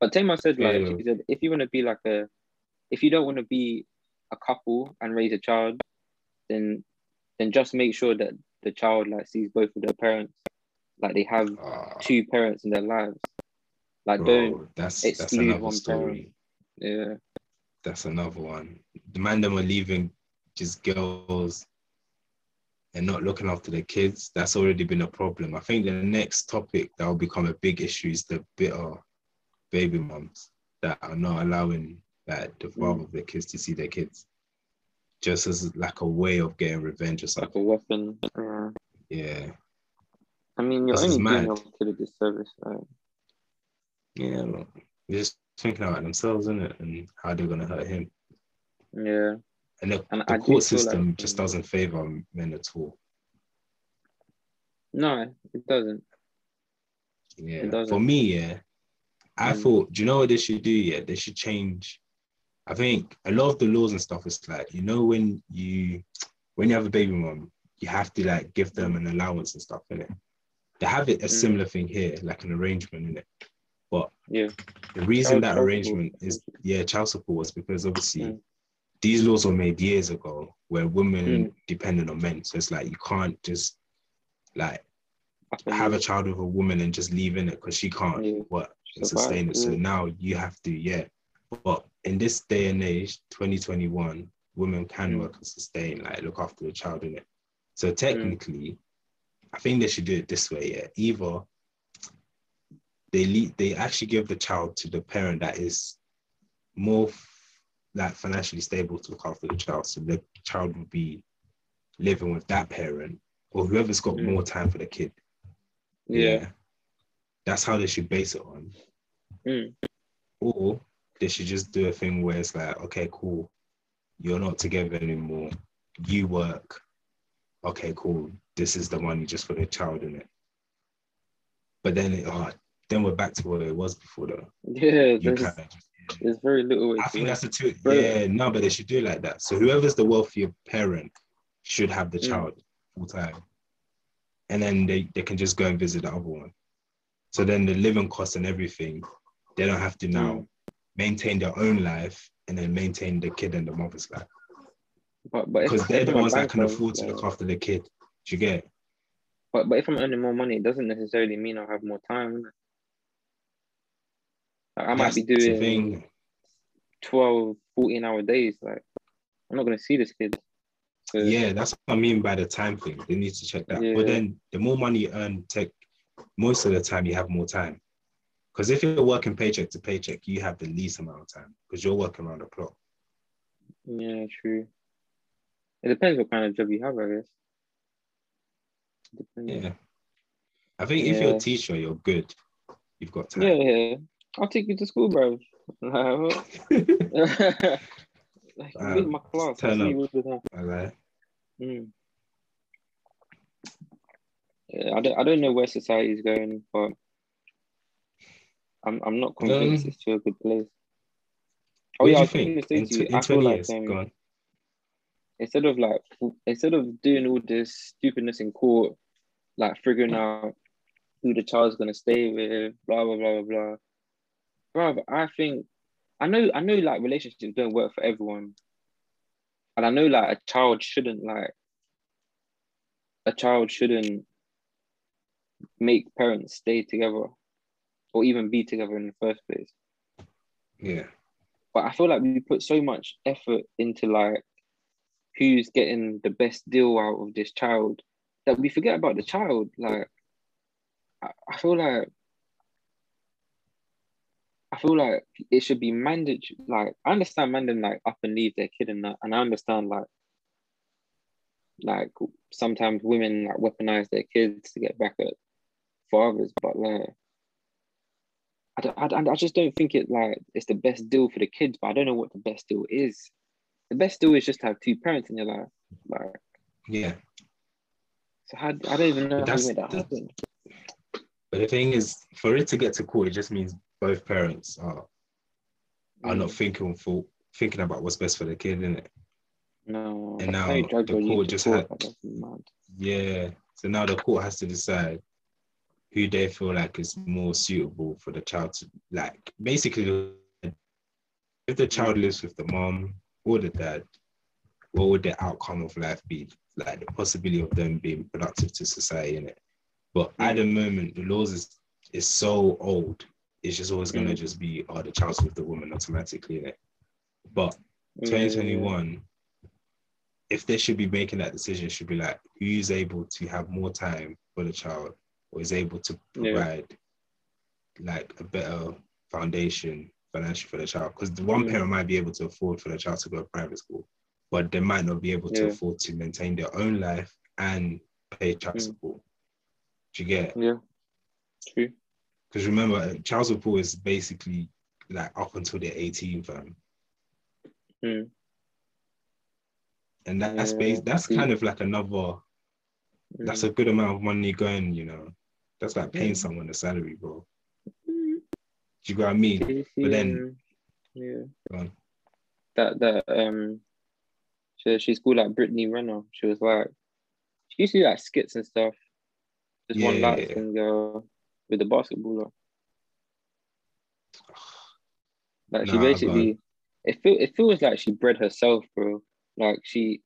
S3: But Tamar said like
S2: Yeah.
S3: she said if you want to be like a if you don't want to be a couple and raise a child, then then just make sure that the child like sees both of their parents, like they have
S2: Ah,
S3: two parents in their lives. Like
S2: bro,
S3: don't
S2: that's that's
S3: exclude
S2: another
S3: one
S2: story.
S3: yeah
S2: That's another one. The man them are leaving just girls and not looking after their kids. That's already been a problem. I think the next topic that will become a big issue is the bitter baby moms that are not allowing like the father
S3: Mm.
S2: of their kids to see their kids. Just as like a way of getting revenge or
S3: like
S2: something.
S3: a weapon. Yeah.
S2: Yeah.
S3: I mean, you're
S2: This
S3: only doing your kid a disservice. Like,
S2: Yeah. look, They're just thinking about themselves, isn't it? And how they're gonna hurt him.
S3: yeah,
S2: And the,
S3: And
S2: the court
S3: feel like-
S2: system just doesn't favor men at all.
S3: no, it doesn't.
S2: Yeah.
S3: doesn't.
S2: For me, yeah, I
S3: Mm.
S2: thought, do you know what they should do? Yeah, they should change. I think a lot of the laws and stuff is like, you know, when you when you have a baby mom, you have to like give them an allowance and stuff in it. They have it a
S3: Mm.
S2: similar thing here, like an arrangement in it. But
S3: Yeah,
S2: the reason
S3: Child-
S2: that
S3: child
S2: arrangement
S3: support.
S2: is yeah, child support was because obviously
S3: Mm.
S2: these laws were made years ago where women
S3: Mm.
S2: depended on men. So it's like you can't just like have a child with a woman and just leave in it because she can't
S3: Yeah.
S2: work and sustain it. So now you have to, yeah. But in this day and age, 2021, women can
S3: Mm.
S2: work and sustain, like look after the child in it. So technically, I think they should do it this way, yeah. Either they lead, they actually give the child to the parent that is more like financially stable to look after the child. So the child will be living with that parent or whoever's got
S3: Mm.
S2: more time for the kid.
S3: yeah,
S2: That's how they should base it on.
S3: Mm.
S2: Or they should just do a thing where it's like, okay, cool. You're not together anymore. You work. Okay, cool. This is the money just for the child in it. But then it, oh, then we're back to what it was before though.
S3: yeah. There's,
S2: kind of just,
S3: there's very little
S2: I think that's the two. Yeah, no, but they should do it like that. So whoever's the wealthier parent should have the
S3: Mm.
S2: child full time, and then they they can just go and visit the other one. So then the living costs and everything, they don't have to now
S3: Mm.
S2: Maintain their own life and then maintain the kid and the mother's life
S3: But but
S2: because they're the ones that can afford to look uh, after the kid. Do you get?
S3: But but if I'm earning more money, it doesn't necessarily mean I'll have more time. Like, I might
S2: That's
S3: be
S2: the
S3: doing
S2: thing.
S3: 12, 14 hour days. Like I'm not gonna see this kid.
S2: Yeah, that's what I mean by the time thing. They need to check that.
S3: Yeah.
S2: But then the more money you earn, tech, most of the time you have more time. Because if you're working paycheck to paycheck, you have the least amount of time because you're working around the clock.
S3: Yeah, true. It depends what kind of job you have, I guess. Depends.
S2: Yeah. I think if you're a teacher, you're good. You've got time.
S3: Yeah, yeah. I'll take you to school, bro. like,
S2: Um,
S3: my class.
S2: turn
S3: I'll see you
S2: up.
S3: all the time.
S2: I like-
S3: Mm. Yeah, I don't, I don't know where society is going, but I'm, I'm not convinced
S2: Um,
S3: it's to a good place. Oh yeah, I was
S2: you
S3: going to
S2: think?
S3: say
S2: In,
S3: to you, I feel like um, instead of like instead of doing all this stupidness in court, like figuring out who the child's gonna stay with, blah blah blah blah blah. Bro, I think I know I know like relationships don't work for everyone. And I know like a child shouldn't like a child shouldn't make parents stay together or even be together in the first place.
S2: Yeah.
S3: But I feel like we put so much effort into like who's getting the best deal out of this child that we forget about the child. Like I, I feel like I feel like it should be mandatory. Like I understand men then like up and leave their kid and that, and I understand like like sometimes women like weaponize their kids to get back at fathers, but like I, don't, I, I just don't think it like it's the best deal for the kids, but I don't know what the best deal is. The best deal is just to have two parents in your life, like
S2: Yeah.
S3: so. How, I don't even know how make that
S2: that's-
S3: happen.
S2: But the thing is, for it to get to court, it just means both parents are are not
S3: Mm,
S2: thinking for thinking about what's best for the kid, innit?
S3: no,
S2: and now
S3: how you drag
S2: the court just had-
S3: like, that's mad.
S2: Yeah. So now the court has to decide who they feel like is more suitable for the child to like basically if the child lives with the mom or the dad, what would the outcome of life be? Like the possibility of them being productive to society in it. But at the moment the laws is is so old, it's just always gonna
S3: Mm.
S2: just be oh the child's with the woman automatically in it. But 2021, if they should be making that decision, it should be like who's able to have more time for the child is able to
S3: Yeah.
S2: provide like a better foundation financially for the child. Because the one
S3: Mm.
S2: parent might be able to afford for the child to go to private school, but they might not be able to
S3: Yeah.
S2: afford to maintain their own life and pay child
S3: Mm.
S2: support. Do you get?
S3: Yeah, true.
S2: Because remember, uh, child support is basically like up until they're 18, fam.
S3: Mm.
S2: And that, that's
S3: Yeah,
S2: bas- that's kind of like another that's
S3: Mm.
S2: a good amount of money going, you know. That's like paying
S3: Yeah.
S2: someone a salary, bro.
S3: Mm.
S2: Do you get what I mean?
S3: But
S2: then-
S3: yeah,
S2: Go on.
S3: that that um, she, she's called like Brittany Renner. She was like, she used to do like skits and stuff. Just one
S2: Yeah, yeah.
S3: thing girl with the basketballer. Like she
S2: Nah,
S3: basically, it feel it feels like she bred herself, bro. Like she,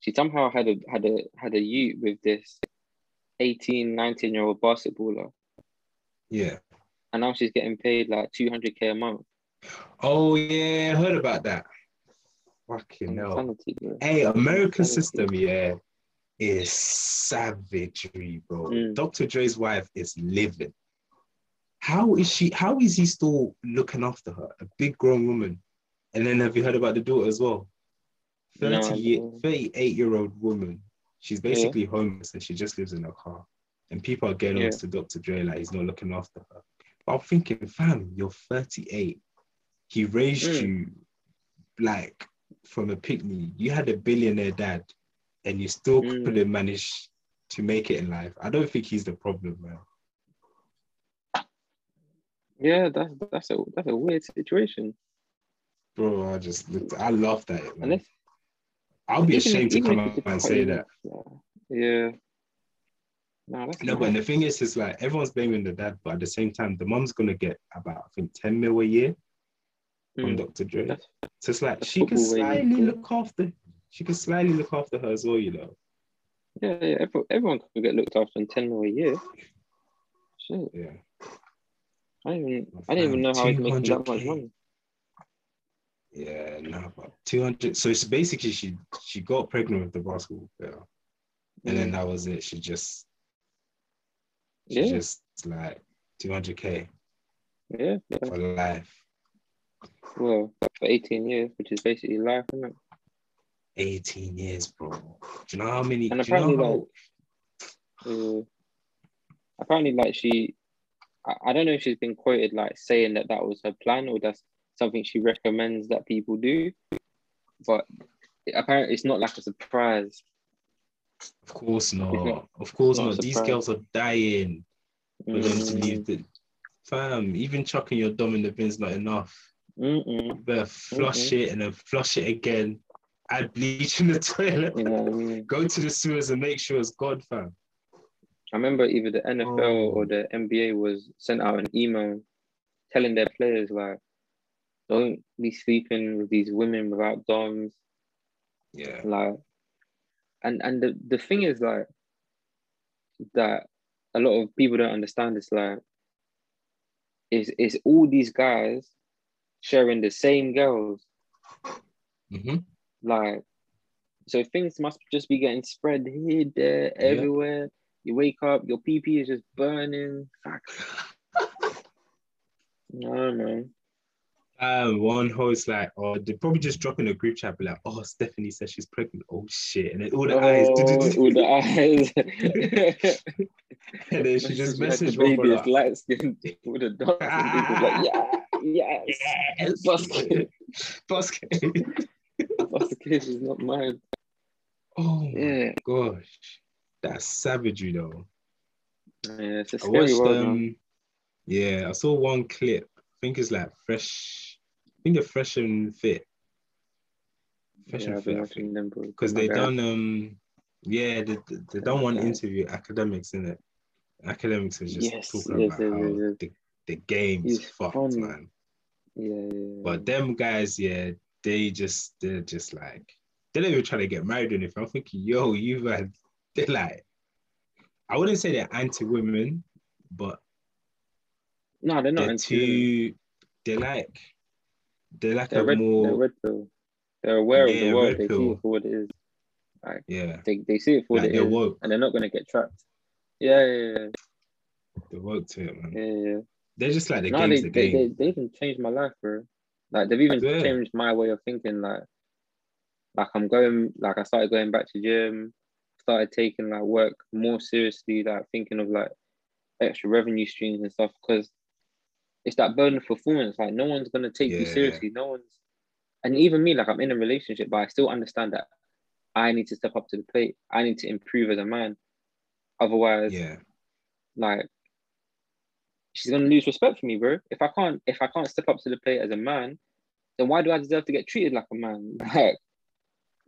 S3: she somehow had a had a had a youth with this 18, 19 year old basketballer,
S2: Yeah.
S3: and now she's getting paid like two hundred k a month.
S2: Oh yeah, I heard about that. Fucking hell. Hey, American system, yeah, is savagery, bro.
S3: Mm.
S2: Dr. Dre's wife is living. How is she? How is he still looking after her? A big grown woman. And then have you heard about the daughter as well? 30
S3: I
S2: year, 38 year old woman. She's basically homeless and she just lives in a car. And people are getting
S3: Yeah.
S2: on to Dr. Dre like he's not looking after her. But I'm thinking, fam, you're 38. He raised
S3: Mm.
S2: you like from a picnic. You had a billionaire dad and you still
S3: Mm.
S2: couldn't manage to make it in life. I don't think he's the problem, man.
S3: Yeah, that's that's a that's a weird situation.
S2: Bro, I just looked, I laughed at it, man.
S3: Unless
S2: I'll be
S3: even
S2: ashamed to come out and say that.
S3: Yeah. No,
S2: No, but the thing is, is like everyone's blaming the dad, but at the same time, the mom's gonna get about I think 10 mil a year from
S3: Mm,
S2: Dr. Dre.
S3: that's-
S2: So it's like she can slightly
S3: bro.
S2: look after she can slightly look after her as well, you know.
S3: yeah, yeah. Every, everyone can get looked after in ten mil a year. Shit,
S2: Yeah.
S3: I didn't even I didn't even know how he's making that much
S2: 200K.
S3: money.
S2: Yeah, no, but 200. So it's basically she she got pregnant with the basketball player, and then
S3: Mm,
S2: that was it. She just she
S3: yeah,
S2: just like 200k
S3: yeah, yeah.
S2: for life.
S3: Well, for eighteen years, which is basically life, isn't it?
S2: 18 years, bro. Do you know how many?
S3: And
S2: do you know
S3: apparently,
S2: how,
S3: like, Uh, apparently, like she, I, I don't know if she's been quoted like saying that that was her plan or that's something she recommends that people do, but apparently it's not like a surprise.
S2: Of course not.
S3: not-
S2: of course
S3: not
S2: not. These girls are dying for them to
S3: Mm,
S2: leave the fam. Even chucking your dom in the bin's not enough.
S3: mm-mm.
S2: Better flush
S3: Mhm.
S2: it and then flush it again add bleach in the toilet.
S3: You know I mean?
S2: Go to the sewers and make sure it's gone, fam.
S3: I remember either the NFL
S2: Oh.
S3: or the NBA was sent out an email telling their players like, don't be sleeping with these women without DOMs.
S2: Yeah.
S3: Like, and and the, the thing is like that a lot of people don't understand is like is is all these guys sharing the same girls
S2: hmm
S3: like so things must just be getting spread here there
S2: Yeah.
S3: everywhere you wake up your pp is just burning fuck no man
S2: Um, one host like, oh, they probably just drop in a group chat, be like, oh, Stephanie says she's pregnant. Oh shit! And then all the eyes,
S3: Oh, all the eyes
S2: and then she just
S3: Like
S2: messaged one
S3: baby
S2: like,
S3: is light skinned with a dog and people's like yeah yes
S2: yes,
S3: Basket.
S2: basket.
S3: basket is not mine
S2: Oh my
S3: yeah
S2: gosh, that's savagery though.
S3: yeah it's a
S2: I
S3: scary
S2: watched
S3: world
S2: um, yeah, I saw one clip. I think it's like fresh. I think it's fresh and fit. Fresh
S3: yeah,
S2: and fit,
S3: been
S2: I
S3: watching
S2: think,
S3: them bro.
S2: because they done um, yeah, they, they, done one interview academics in it. Academics is just
S3: Yes,
S2: talking
S3: yes,
S2: about
S3: yes,
S2: how the the game's fucked,
S3: funny.
S2: man.
S3: yeah, yeah, yeah.
S2: But them guys, yeah, they just they're just like they don't even try to get married or anything. I'm thinking, yo, you had they're like, I wouldn't say they're anti-women, but
S3: no they're not
S2: they're
S3: into
S2: too they're like they're like
S3: they're
S2: a
S3: red,
S2: more
S3: they're red pill they're aware of the world they see it for what it is
S2: yeah,
S3: they, they see it for what
S2: like
S3: it
S2: they're
S3: is
S2: woke.
S3: and they're not gonna get trapped yeah yeah yeah,
S2: They're woke to it, man.
S3: yeah, yeah, yeah.
S2: They're just like the
S3: no,
S2: game's
S3: they,
S2: the
S3: they,
S2: game.
S3: they, they even changed my life, bro. Like they've even
S2: Yeah.
S3: changed my way of thinking. Like, like I'm going, like I started going back to gym, started taking like work more seriously, like thinking of like extra revenue streams and stuff because it's that burden of performance. Like no one's gonna take you seriously. No one's, and even me, like I'm in a relationship, but I still understand that I need to step up to the plate. I need to improve as a man. Otherwise,
S2: yeah,
S3: like she's gonna lose respect for me, bro. If I can't if I can't step up to the plate as a man, then why do I deserve to get treated like a man? Like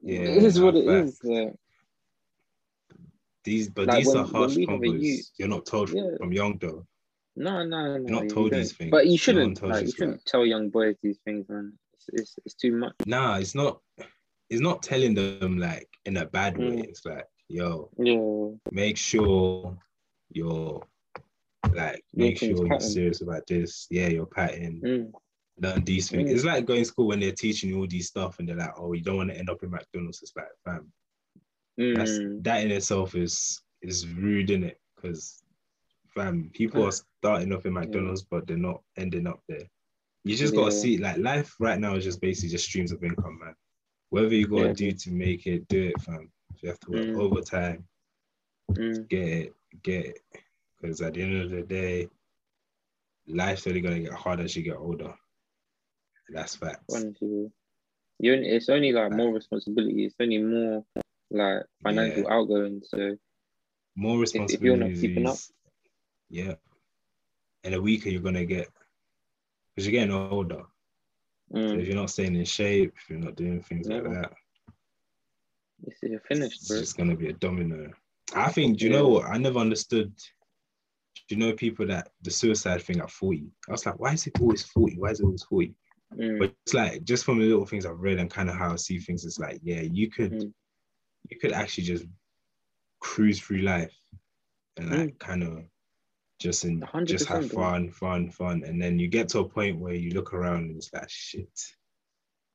S2: Yeah,
S3: this is
S2: no,
S3: what it
S2: facts.
S3: is. yeah.
S2: these but
S3: Like,
S2: these
S3: when-
S2: are harsh combos. You're not told
S3: Yeah.
S2: from young though.
S3: No, no, no.
S2: not
S3: you
S2: told
S3: don't.
S2: these things.
S3: But you shouldn't
S2: tells
S3: like
S2: you
S3: you shouldn't tell young boys these things, man. It's it's, it's too much.
S2: Nah, it's not. It's not telling them like in a bad way.
S3: Mm.
S2: It's like, yo,
S3: Yeah.
S2: make sure you're like make sure you're serious about this. Yeah, you're patting.
S3: Mm.
S2: Learn these things.
S3: Mm.
S2: It's like going to school when they're teaching you all these stuff and they're like, oh, you don't want to end up in McDonald's. It's like, fam, that's
S3: Mm.
S2: that in itself is is rude, in it? Because fam, people are starting off in McDonald's, but they're not ending up there. You just gotta
S3: Yeah.
S2: see like life right now is just basically just streams of income, man. Whatever you gotta
S3: Yeah.
S2: do to make it, do it, fam. If you have to work
S3: Mm.
S2: overtime,
S3: Mm.
S2: get it, get it. Because at the end of the day, life's only gonna get harder as you get older. That's facts.
S3: Honestly, you it's only like more responsibility. It's only more like financial
S2: Yeah.
S3: outgoing. So
S2: More
S3: if you're not keeping up.
S2: Yeah. And the weaker you're gonna get. Because you're getting older. So
S3: mm,
S2: if you're not staying in shape, if you're not doing things like
S3: Yeah.
S2: that,
S3: it's, you're finished,
S2: it's
S3: bro.
S2: just gonna be a domino. I think, do you know what? I never understood. Do you know people that the suicide thing at 40? I was like, why is it always 40? Why is it always 40?
S3: Mm.
S2: But it's like just from the little things I've read and kind of how I see things, it's like, yeah, you could
S3: Mm.
S2: you could actually just cruise through life and like kind of just in just
S3: 100%,
S2: have fun, fun, fun. And then you get to a point where you look around and it's like shit.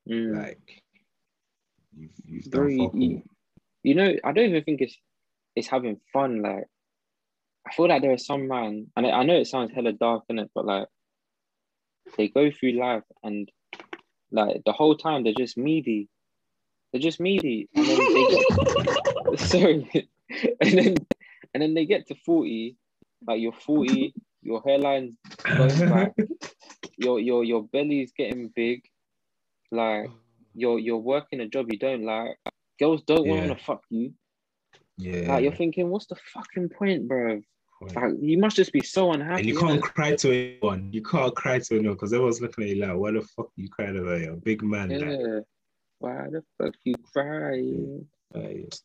S3: Mm.
S2: Like you've you've
S3: Bro,
S2: done
S3: you-
S2: fuck
S3: you- you know, I don't even think it's it's having fun. Like, I feel like there are some man, and I, know it sounds hella dark in it, but like, they go through life and like the whole time they're just meaty. They're just meaty, and then they get sorry, and then and then they get to forty, like you're forty, eh, your hairline's going back, your your your belly's getting big, like you're you're working a job you don't like. Girls don't
S2: Yeah.
S3: want to fuck you.
S2: yeah.
S3: Like you're thinking, what's the fucking point, bro? Like you must just be so unhappy.
S2: and you can't cry to anyone. You can't cry to anyone because everyone's looking at you like, "What the fuck are you crying about? You're a big man." Like,
S3: Yeah. Why the fuck you crying?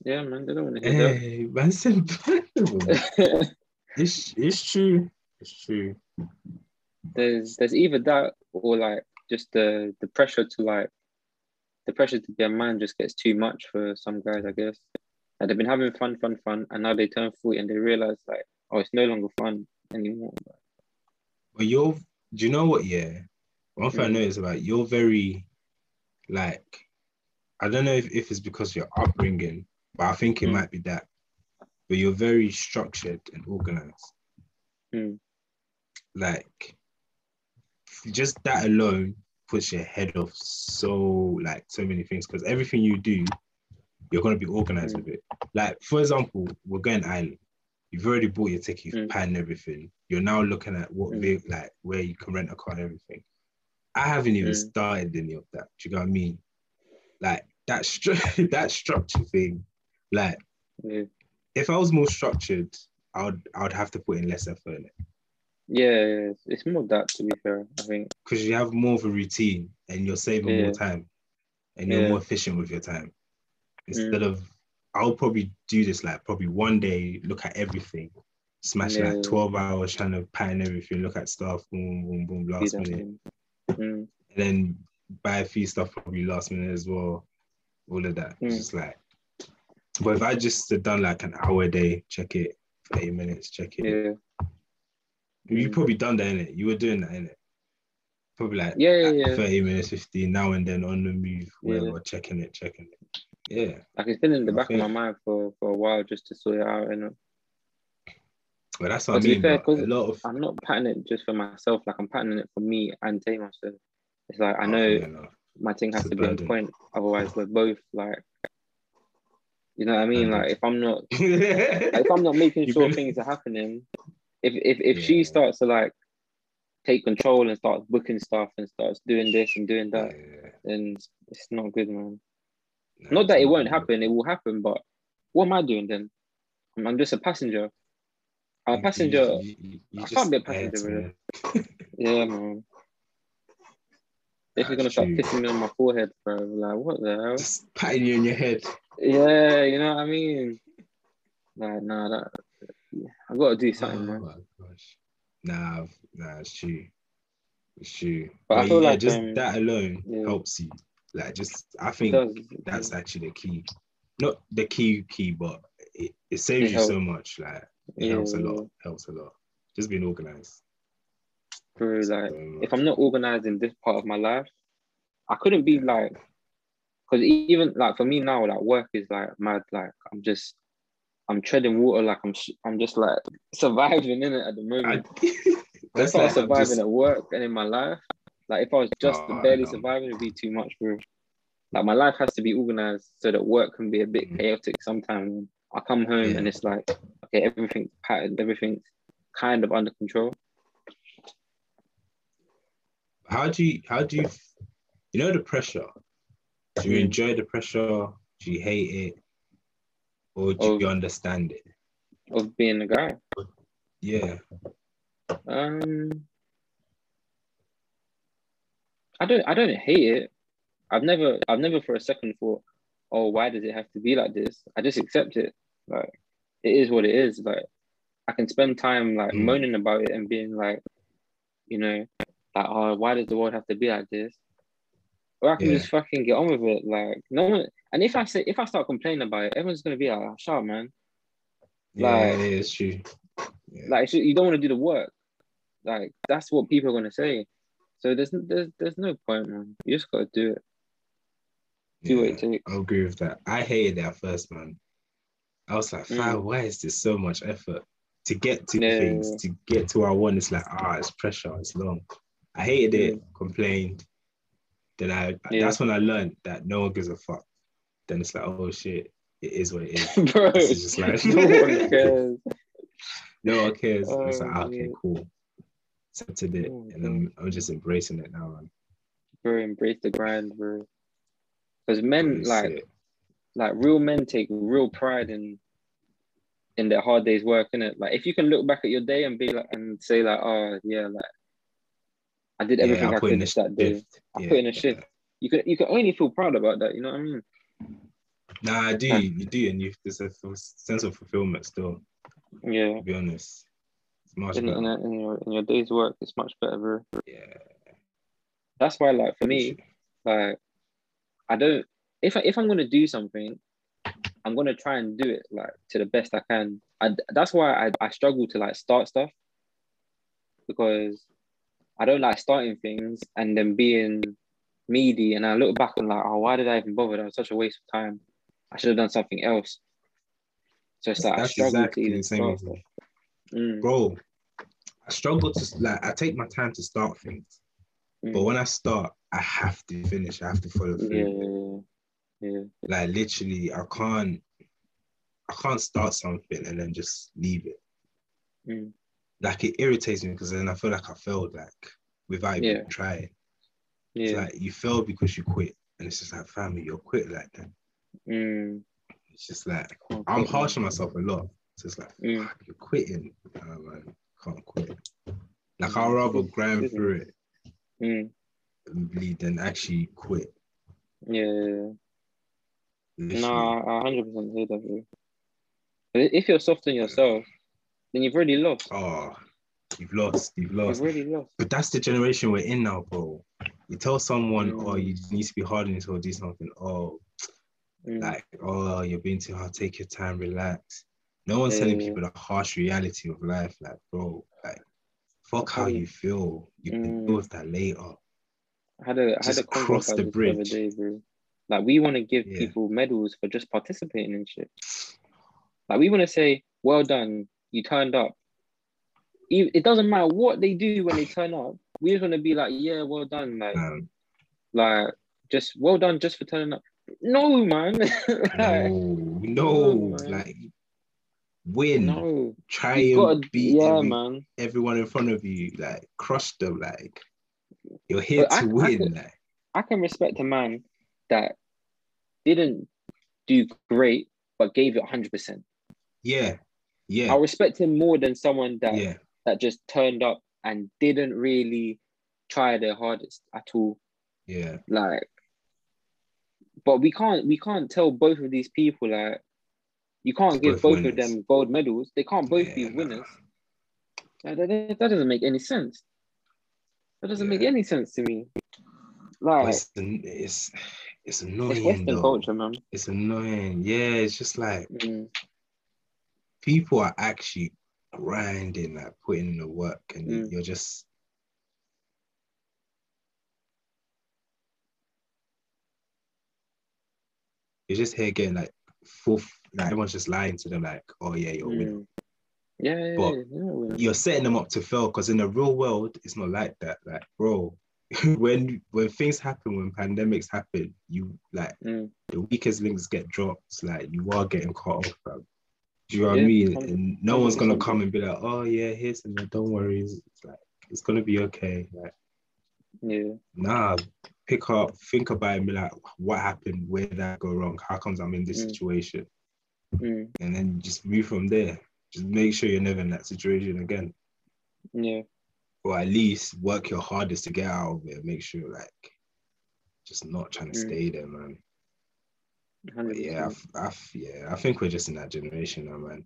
S3: Yeah, man, they don't want to hear
S2: hey, man said
S3: that.
S2: It's it's true. It's true.
S3: there's there's either that or like just the the pressure to like the pressure to be a man just gets too much for some guys, I guess. And they've been having fun, fun, fun, and now they turn 40 and they realize like, oh, it's no longer fun anymore.
S2: But you're, do you know what? Yeah, one thing I
S3: know
S2: noticed about you're very, like, I don't know if, if it's because of your upbringing, but I think it
S3: Mm.
S2: might be that. But you're very structured and organized.
S3: Mm.
S2: Like, just that alone puts your head off so like so many things because everything you do, you're gonna be organized
S3: Mm.
S2: with it. Like, for example, we're going Ireland. You've already bought your ticket, you've
S3: Mm.
S2: planned everything. You're now looking at what
S3: Mm.
S2: like where you can rent a car and everything. I haven't even
S3: Mm.
S2: started any of that. Do you know what I mean? Like that stru- that structure thing. Like
S3: Yeah,
S2: if I was more structured, I would I would have to put in less effort in it
S3: yeah, yeah, it's- it's more that to be fair. I think.
S2: because you have more of a routine and you're saving
S3: Yeah.
S2: more time and you're
S3: Yeah. Mm.
S2: more efficient with your time instead of I'll probably do this like probably one day look at everything smash
S3: Yeah.
S2: like 12 hours trying to pattern everything look at stuff boom boom boom last minute.
S3: Mm,
S2: and then buy a few stuff probably last minute as well all of that it's
S3: Mm.
S2: just like but if I just had done like an hour a day check it 30 minutes check it
S3: yeah,
S2: you
S3: Mm.
S2: probably done that in it you were doing that in it probably like
S3: yeah, yeah, yeah.
S2: 30 minutes, 15 now and then on the move, where
S3: Yeah.
S2: whatever, checking it, checking it. Yeah.
S3: Like it's been in the
S2: I
S3: back of my mind for for a while just to sort it out. And
S2: But that's what I mean.
S3: Fair,
S2: a lot of...
S3: I'm not patterning it just for myself. Like I'm patterning it for me and Tamer. So it's like I
S2: Oh,
S3: know
S2: fair
S3: my thing has
S2: It's
S3: to be on point. Otherwise, we're both like, you know what I mean? Like if I'm not like, if I'm not making sure things are happening, if if if she starts to like take control and starts booking stuff and starts doing this and doing that,
S2: Yeah.
S3: then it's, not good, man.
S2: Nah,
S3: Not that it
S2: not
S3: won't
S2: good.
S3: happen; it will happen. But what am I doing then? I'm, I'm just a passenger. I'm a passenger.
S2: you- you- you
S3: I can't be a passenger, really. Yeah, man. This is
S2: Nah,
S3: gonna start kissing me on my forehead, bro. Like, what the hell?
S2: Just patting you on your head.
S3: Yeah, you know what I mean. Like, nah, that yeah, I gotta do something,
S2: Oh
S3: man.
S2: my gosh. Nah, nah, it's true. It's true.
S3: But I feel
S2: yeah,
S3: like,
S2: just
S3: um,
S2: that alone
S3: yeah.
S2: helps you. Like, just I think
S3: does.
S2: that's actually the key. Not the key key, but it, it saves
S3: It
S2: you so much. Like it
S3: Yeah,
S2: helps a lot. Helps a lot. Just being organized.
S3: Like,
S2: so
S3: if. I'm not organized in this part of my life, I couldn't be like, because even like for me now, like work is like mad. Like I'm just, I'm treading water. Like I'm, sh- I'm just like surviving in it at the moment.
S2: I, that's like
S3: surviving
S2: just-
S3: at work and in my life. Like if I was just
S2: Oh,
S3: barely surviving, it'd be too much, bro. Like my life has to be organized so that work can be a bit
S2: Mhm.
S3: chaotic sometimes. I come home
S2: Yeah.
S3: and it's like, okay, everything's patterned, everything's kind of under control.
S2: how do you how do you you know the pressure? Do you enjoy the pressure? Do you hate it? Or do
S3: Of-
S2: you understand it?
S3: Of being a guy.
S2: Yeah.
S3: Um, I don't. I don't hate it. I've never. I've never for a second thought, "Oh, why does it have to be like this?" I just accept it. Like it is what it is. Like I can spend time like
S2: Mm.
S3: moaning about it and being like, you know, like, "Oh, why does the world have to be like this?" Or I can
S2: Yeah.
S3: just fucking get on with it. Like no one. And if I say if I start complaining about it, everyone's gonna be like, oh, "Shut up, man." Like-
S2: yeah, it's true. Yeah.
S3: Like it's just- you don't want to do the work. Like that's what people are gonna say. So there's there's there's no point, man. You just gotta do it. Do what it takes.
S2: I agree with that. I hated that first, man. I was like,
S3: Mm.
S2: Why is this so much effort to get to
S3: Yeah,
S2: things, to get to where I want? It's like, ah, it's pressure, it's long. I hated it, complained. Then I
S3: Yeah.
S2: that's when I learned that no one gives a fuck. Then it's like, oh shit, it is what it is.
S3: Bro,
S2: just like-
S3: no one cares.
S2: No one cares. It's like,
S3: Oh,
S2: ah, okay, cool. Accepted it.
S3: Oh,
S2: and I'm, I'm just embracing it now, man.
S3: Bro, embrace the grind, bro. Because men like
S2: it.
S3: like real men take real pride in in their hard days work, innit? Like if you can look back at your day and be like and say like, oh yeah, like I did everything
S2: yeah,
S3: I
S2: I
S3: could that day.
S2: shift.
S3: I
S2: Yeah,
S3: put in a shift. you can you can only feel proud about that. You know what I mean?
S2: Nah, I do, you do, and you there's a sense of fulfillment still.
S3: Yeah.
S2: To be honest, it's much
S3: In, in,
S2: better.
S3: in your in your day's work, it's much better, bro.
S2: Yeah.
S3: That's why, like for me, like I don't if I, if I'm gonna do something, I'm gonna try and do it like to the best I can. I, that's why I, I struggle to like start stuff because I don't like starting things and then being meaty and I look back and like, oh, why did I even bother? That was such a waste of time. I should have done something else. So it's like I
S2: That's
S3: struggle
S2: exactly
S3: to even
S2: the same
S3: start
S2: as
S3: stuff.
S2: me.
S3: Mm,
S2: bro. I struggle to like. I take my time to start things, but
S3: mm.
S2: when I start, I have to finish. I have to follow through.
S3: yeah, yeah,
S2: Like literally, I can't. I can't start something and then just leave it.
S3: Mm.
S2: Like it irritates me because then I feel like I failed, like without even
S3: Yeah.
S2: trying. It's like you failed because you quit, and it's just like family, you're quit like that.
S3: Mm.
S2: It's just like I'm harsh on myself a lot. So it's like
S3: Mm.
S2: fuck, you're quitting. Nah, man, can't quit. Like
S3: Mm,
S2: I'd rather grind through it
S3: Mm.
S2: and bleed than actually quit.
S3: Yeah, yeah, yeah.
S2: Literally.
S3: Nah, I hundred percent hear that, if you're soft on yourself, then you've already lost.
S2: Oh, you've lost. You've
S3: You've
S2: lost.
S3: already lost.
S2: But that's the generation we're in now, bro. You tell someone,
S3: Mm.
S2: oh, you need to be hard on yourself, do something. Oh,
S3: Mm.
S2: like, oh, you're being too hard. Take your time, relax. No one's telling people the harsh reality of life. Like, bro, like, fuck how you feel. You can
S3: Mm.
S2: deal with that later.
S3: I had a I had a
S2: cross the
S3: this the
S2: bridge.
S3: day, bro. Like we want to give
S2: Yeah.
S3: people medals for just participating in shit. Like we want to say, "Well done, you turned up." It doesn't matter what they do when they turn up. We just want to be like, "Yeah, well done," like,
S2: Um,
S3: like just well done just for turning up. No, man. Like,
S2: no, no,
S3: man.
S2: like, win.
S3: no.
S2: Try
S3: You
S2: and
S3: gotta,
S2: beat
S3: yeah,
S2: every-
S3: man.
S2: everyone in front of you. Like, crush them. Like, you're here
S3: But I-
S2: to
S3: I
S2: win.
S3: could-
S2: like,
S3: I can respect a man that didn't do great but gave it 100%.
S2: yeah, yeah,
S3: I'll respect him more than someone that
S2: yeah.
S3: that just turned up and didn't really try their hardest at all.
S2: Yeah,
S3: Like, but we can't we can't tell both of these people like you can't give
S2: Both
S3: both of them gold medals. They can't both
S2: Yeah,
S3: be
S2: nah.
S3: winners. That, that, that doesn't make any sense. That doesn't make any sense to me. Like
S2: it's, it's it's
S3: it's
S2: annoying
S3: Western
S2: though.
S3: culture, man.
S2: It's annoying. Yeah, it's just like
S3: Mm,
S2: people are actually grinding, like putting in the work, and
S3: Mm.
S2: you're just you're just here getting like full. Like everyone's just lying to them, like, "Oh yeah, you're a winner."
S3: mm. Yeah, yeah,
S2: But
S3: yeah.
S2: You're setting them up to fail because in the real world, it's not like that. Like, bro, when when things happen, when pandemics happen, you like
S3: Mm.
S2: the weakest links get dropped. Like you are getting caught off. Fam. Do you know what I mean? And no one's gonna come and be like, "Oh yeah, here's some. Don't worry, it's like it's gonna be okay." Like,
S3: Yeah.
S2: nah, pick up, think about it, and be like, "What happened? Where did I go wrong? How comes I'm in this
S3: Mm.
S2: situation?"
S3: Mm.
S2: And then just move from there. Just make sure you're never in that situation again.
S3: Yeah.
S2: or at least work your hardest to get out of it. Make sure like just not trying to
S3: Mm.
S2: stay there, man. But
S3: 100%.
S2: yeah, I, I yeah, I think we're just in that generation now, man.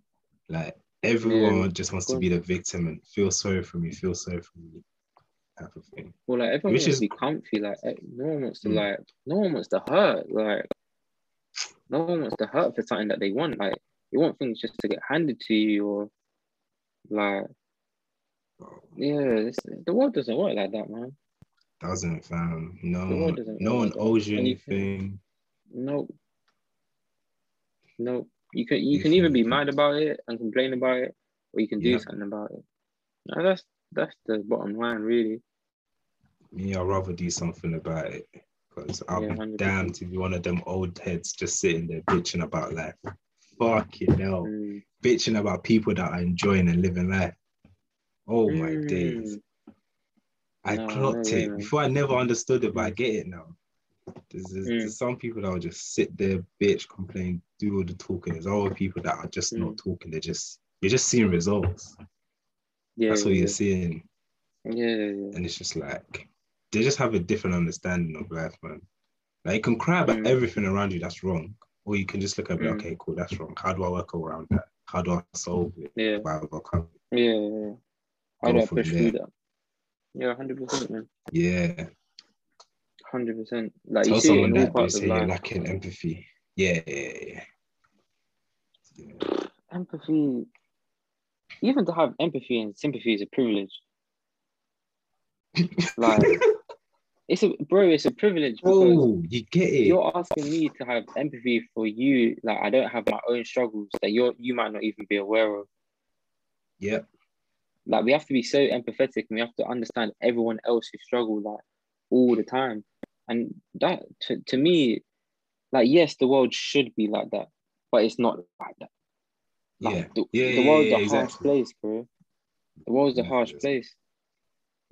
S2: Like everyone just wants to be the victim and feel sorry for me, feel sorry for me, type of thing.
S3: Well, like everyone
S2: Which
S3: wants
S2: is-
S3: to be comfy. Like eh, no one wants to
S2: Mm.
S3: like no one wants to hurt. Like no one wants to hurt for something that they want. Like you want things just to get handed to you or like yeah, the world doesn't work like that, man.
S2: Doesn't fam. No, one, no
S3: work
S2: one owes you
S3: And
S2: anything.
S3: No, no. You can you
S2: You
S3: can either be mad about it and complain about it, or you can do
S2: Yep.
S3: something about it. No, that's that's the bottom line, really.
S2: Me, I'd rather do something about it because I'll
S3: Yeah,
S2: be
S3: 100%.
S2: damned to be one of them old heads just sitting there bitching about life. Fucking hell.
S3: Mm.
S2: bitching about people that are enjoying and living life. Oh my days.
S3: Mm.
S2: I
S3: No,
S2: clocked
S3: no
S2: it.
S3: man.
S2: Before I never understood it, but I
S3: Mm.
S2: get it now. There's, there's,
S3: Mm.
S2: there's some people that will just sit there, bitch, complain, do all the talking. There's other people that are just not talking. They're just you're just seeing results.
S3: Yeah,
S2: That's what
S3: yeah,
S2: you're seeing.
S3: yeah, yeah.
S2: And it's just like they just have a different understanding of life, man. Like you can cry about
S3: Mm.
S2: everything around you that's wrong, or you can just look at it,
S3: Mm.
S2: okay, cool, that's wrong. How do I work around that? How do I solve it?
S3: Yeah,
S2: I overcome it?
S3: yeah, yeah. How do I push through that? Yeah, hundred percent, man.
S2: Yeah.
S3: Hundred percent. Like you
S2: Tell
S3: see it in all parts of
S2: say you're
S3: life.
S2: lacking empathy. Yeah, yeah, yeah.
S3: Empathy. Even to have empathy and sympathy is a privilege. Like it's a bro, it's a privilege because
S2: Oh, you get it.
S3: you're asking me to have empathy for you. Like I don't have my own struggles that you're you might not even be aware of.
S2: Yeah.
S3: Like we have to be so empathetic and we have to understand everyone else who struggle like all the time. And that to, to me, like yes, the world should be like that, but it's not like that. Like,
S2: Yeah.
S3: the,
S2: Yeah,
S3: the
S2: yeah,
S3: world's
S2: yeah,
S3: a harsh
S2: exactly.
S3: place, bro. The world's a harsh place.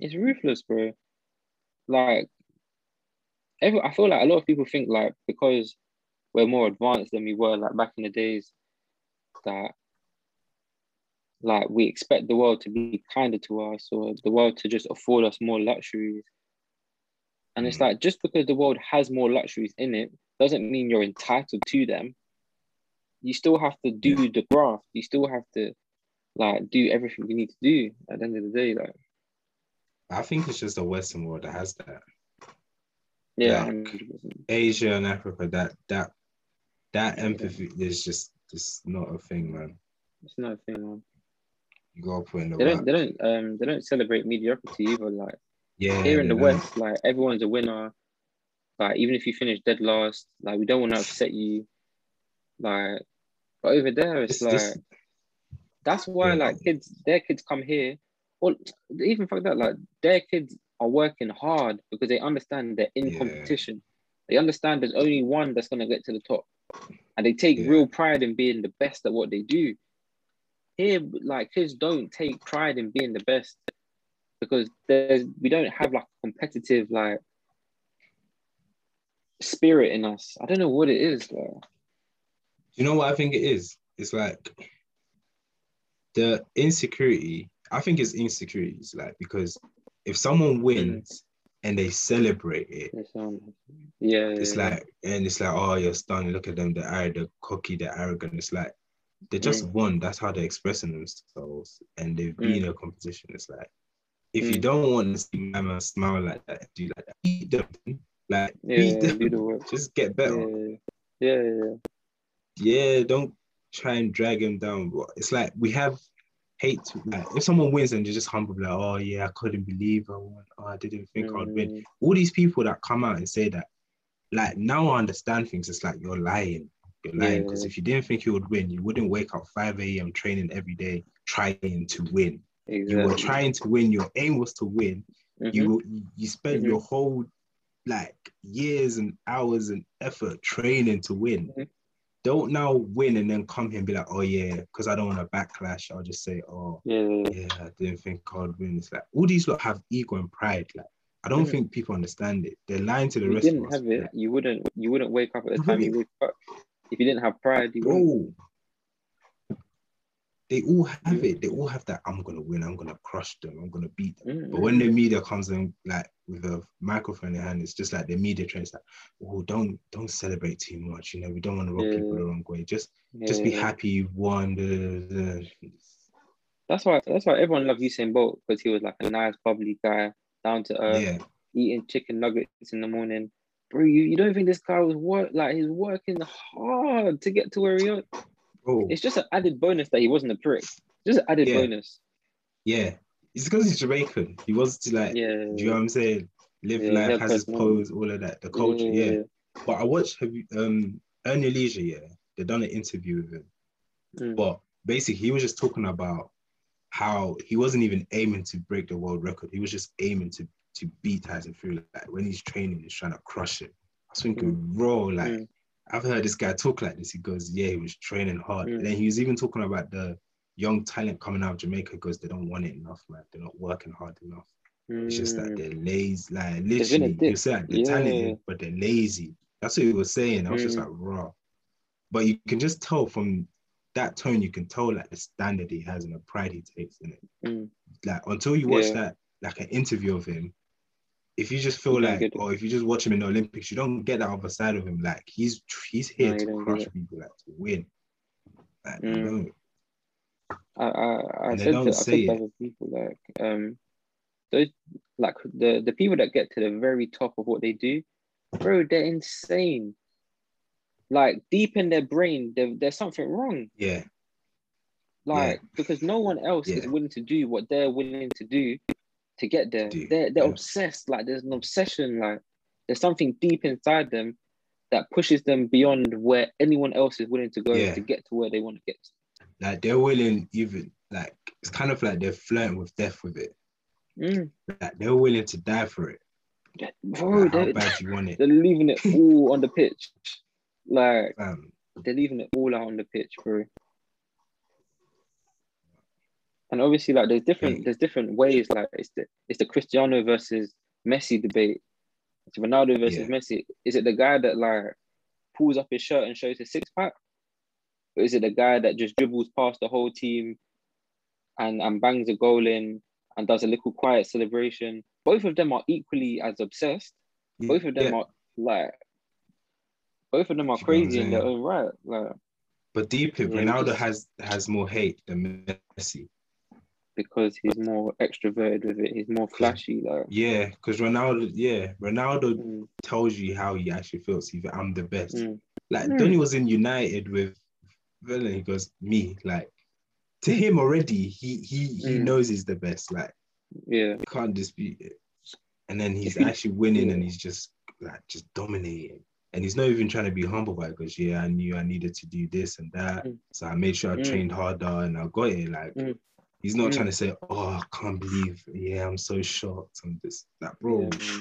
S3: It's ruthless, bro. Like, every, I feel like a lot of people think like because we're more advanced than we were like back in the days, that like we expect the world to be kinder to us or the world to just afford us more luxuries. And it's
S2: Mm.
S3: like just because the world has more luxuries in it doesn't mean you're entitled to them. You still have to do the graft. You still have to like do everything you need to do at the end of the day. Like
S2: I think it's just the Western world that has that.
S3: yeah,
S2: Like, Asia and Africa, that that that empathy is just just not a thing, man.
S3: it's not a thing, man.
S2: You gotta put in the
S3: They don't they don't um they don't celebrate mediocrity either. Like
S2: Yeah.
S3: here in the
S2: don't.
S3: West, like everyone's a winner. Like even if you finish dead last, like we don't want to upset you. Like, but over there, it's
S2: It's
S3: like
S2: just-
S3: that's why
S2: Yeah.
S3: like kids, their kids come here, or even fuck that, like their kids are working hard because they understand they're in
S2: Yeah.
S3: competition. They understand there's only one that's gonna get to the top, and they take
S2: Yeah.
S3: real pride in being the best at what they do. Here, like kids don't take pride in being the best because there's we don't have like competitive like spirit in us. I don't know what it is. Like,
S2: You know what I think it is? It's like the insecurity. I think it's insecurities, like because if someone
S3: Mm.
S2: wins and they celebrate it,
S3: it's, yeah,
S2: it's
S3: yeah,
S2: like and it's like, oh, you're stunned. Look at them, they're the cocky, they're arrogant. It's like they just
S3: Mm.
S2: won. That's how they're expressing themselves, and they've been a competition. It's like if you
S3: Mm.
S2: don't want to see mama smile like that, do like that, beat them. Like
S3: yeah,
S2: beat them.
S3: do the work.
S2: Just get better.
S3: Yeah, yeah, yeah,
S2: yeah. don't try and drag him down. It's like we have hate. To, like if someone wins and you're just humble, like, oh yeah, I couldn't believe I won. Oh, I didn't think I'd win.
S3: Mm,
S2: All these people that come out and say that, like now I understand things. It's like you're lying. You're lying because
S3: Yeah.
S2: if you didn't think you would win, you wouldn't wake up 5 a.m. training every day trying to win. You were trying to win. Your aim was to win.
S3: Mhm.
S2: You you- spent
S3: Mhm.
S2: your whole like years and hours and effort training to win.
S3: Mhm.
S2: Don't now win and then come here and be like, oh yeah, because I don't want to backlash. I'll just say, oh
S3: yeah, yeah,
S2: I didn't think I'd win. It's like all these lot have ego and pride. Like I don't think people understand it. They're lying to the rest of us.
S3: If you
S2: rest of
S3: didn't
S2: us.
S3: have it, you wouldn't you wouldn't wake up at the time you wake up. If you didn't have pride, you wouldn't.
S2: They all have
S3: Yeah.
S2: it. They all have that. I'm gonna win. I'm gonna crush them. I'm gonna beat them.
S3: Mm,
S2: But when the media comes in, like with a microphone in hand, it's just like the media trains like, oh, don't don't celebrate too much. You know, we don't want to rub people the wrong way. Just
S3: yeah,
S2: just be happy you've won.
S3: That's why that's why everyone loved Usain Bolt because he was like a nice, bubbly guy, down to earth,
S2: Yeah,
S3: eating chicken nuggets in the morning. Bro, you, you don't think this guy was work like he's working hard to get to where he is?
S2: Bro.
S3: It's just an added bonus that he wasn't a prick. Just an added
S2: Yeah.
S3: bonus.
S2: Yeah, it's because he's Jamaican. He wants to like,
S3: Yeah.
S2: do you know what I'm saying? Live
S3: Yeah,
S2: life, has his pose, all of that, the culture. Yeah. But I watched have you um Earn Your Leisure, yeah. They done an interview with him.
S3: Mm.
S2: But basically he was just talking about how he wasn't even aiming to break the world record. He was just aiming to to beat Tyson Fury. Like when he's training, he's trying to crush it. I was thinking, bro, like
S3: Mm.
S2: I've heard this guy talk like this. He goes, Yeah, he was training hard.
S3: Mm.
S2: And then he was even talking about the young talent coming out of Jamaica because they don't want it enough, man. They're not working hard enough. It's just that
S3: Mm.
S2: they're lazy, like literally. You like they're
S3: Yeah.
S2: talented, but they're lazy. That's what he was saying. I was just
S3: Mm.
S2: like, raw. But you can just tell from that tone, you can tell like the standard he has and the pride he takes in it.
S3: Mm.
S2: Like until you watch
S3: Yeah.
S2: that, like an interview of him, if you just feel like, or if you just watch him in the Olympics, you don't get that other side of him. Like he's he's here
S3: No,
S2: to crush people, like to win. Like,
S3: Mm. I I, I said to, I said to other people like um those like the the people that get to the very top of what they do, bro, they're insane. Like deep in their brain, there's something wrong.
S2: Yeah,
S3: Like because no one else is willing to do what they're willing to do to get there.
S2: do,
S3: They're they're
S2: yeah.
S3: obsessed. Like there's an obsession. Like there's something deep inside them that pushes them beyond where anyone else is willing to go
S2: Yeah.
S3: to get to where they want to get to.
S2: like they're willing even like it's kind of like they're flirting with death with it.
S3: Mm.
S2: Like they're willing to die for it.
S3: Bro,
S2: Like, how
S3: they're,
S2: bad you want it.
S3: they're leaving it all on the pitch. Like
S2: Fam.
S3: they're leaving it all out on the pitch, bro. And obviously, like there's different
S2: mm.
S3: there's different ways. Like it's the it's the Cristiano versus Messi debate. It's Ronaldo versus
S2: Yeah.
S3: Messi. Is it the guy that like pulls up his shirt and shows his six pack, or is it the guy that just dribbles past the whole team and and bangs a goal in and does a little quiet celebration? Both of them are equally as obsessed. Both of them
S2: Yeah.
S3: are like both of them are
S2: You know what I'm
S3: crazy in their own right. Like
S2: But deep
S3: Yeah,
S2: Ronaldo
S3: just-
S2: has has more hate than Messi.
S3: Because he's more extroverted with it, he's more flashy. Like
S2: Yeah, because Ronaldo, yeah, Ronaldo
S3: mm,
S2: tells you how he actually feels. He's I'm the best.
S3: mm,
S2: Like
S3: Mm.
S2: Donny was in United with Villa, he goes, me. Like to him already, he he he
S3: Mm.
S2: knows he's the best. Like
S3: yeah,
S2: you can't dispute it. And then he's actually winning and he's just like just dominating. And he's not even trying to be humble by it because yeah, I knew I needed to do this and that.
S3: Mm.
S2: So I made sure I
S3: Mm.
S2: trained harder and I got it. Like
S3: Mm.
S2: He's not
S3: Mm.
S2: trying to say, Oh, I can't believe, yeah, I'm so shocked. I'm just that, bro.
S3: yeah.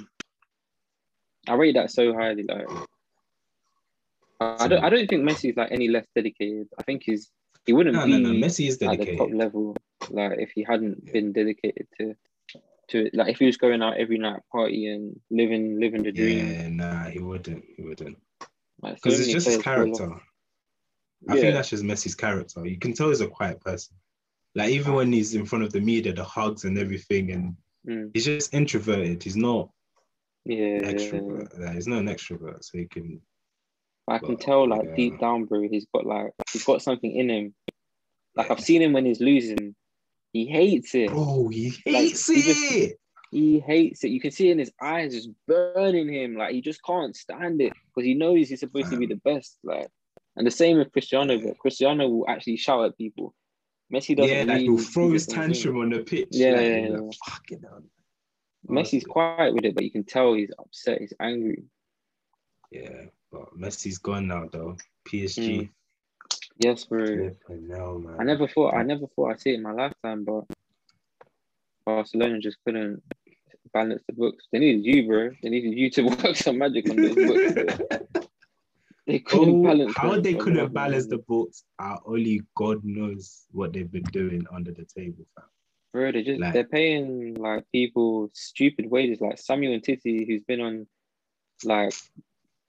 S3: I rate that so highly. Like I don't I don't think Messi's like any less dedicated. I think he's he wouldn't
S2: No,
S3: be
S2: no, no. Messi is dedicated.
S3: at the top level like if he hadn't
S2: Yeah.
S3: been dedicated to to it. Like if he was going out every night partying, living living the dream.
S2: Yeah, nah, he wouldn't. He wouldn't.
S3: Like, so
S2: Because it's just his
S3: players fall off.
S2: character. I
S3: Yeah.
S2: think that's just Messi's character. You can tell he's a quiet person. Like even when he's in front of the media, the hugs and everything, and
S3: Mm,
S2: he's just introverted. He's not
S3: yeah,
S2: extrovert. Like, he's not an extrovert, so he can.
S3: I can
S2: But,
S3: tell like
S2: yeah.
S3: deep down, bro, he's got like he's got something in him. Like I've seen him when he's losing. He hates it.
S2: Bro, he
S3: Like,
S2: hates
S3: he just-
S2: it.
S3: He hates it. You can see in his eyes just burning him. Like he just can't stand it because he knows he's supposed to be the best. Like, and the same with Cristiano. But Cristiano will actually shout at people. Messi doesn't.
S2: yeah, like he'll throw his tantrum on the pitch.
S3: Yeah,
S2: like,
S3: yeah, yeah.
S2: like, fucking hell.
S3: Messi's quiet with it, but you can tell he's upset. He's angry.
S2: Yeah, but Messi's gone now though. PSG. Mm.
S3: Yes, bro.
S2: Man.
S3: I never thought. I never thought I'd see it in my lifetime, but Barcelona just couldn't balance the books. They needed you, bro. They needed you to work some magic on those books. They couldn't
S2: Oh,
S3: balance.
S2: how they couldn't balance the books, uh, only God knows what they've been doing under the table, fam.
S3: Bro, they just
S2: Like-
S3: they're paying like people stupid wages, like Samuel Umtiti, who's been on like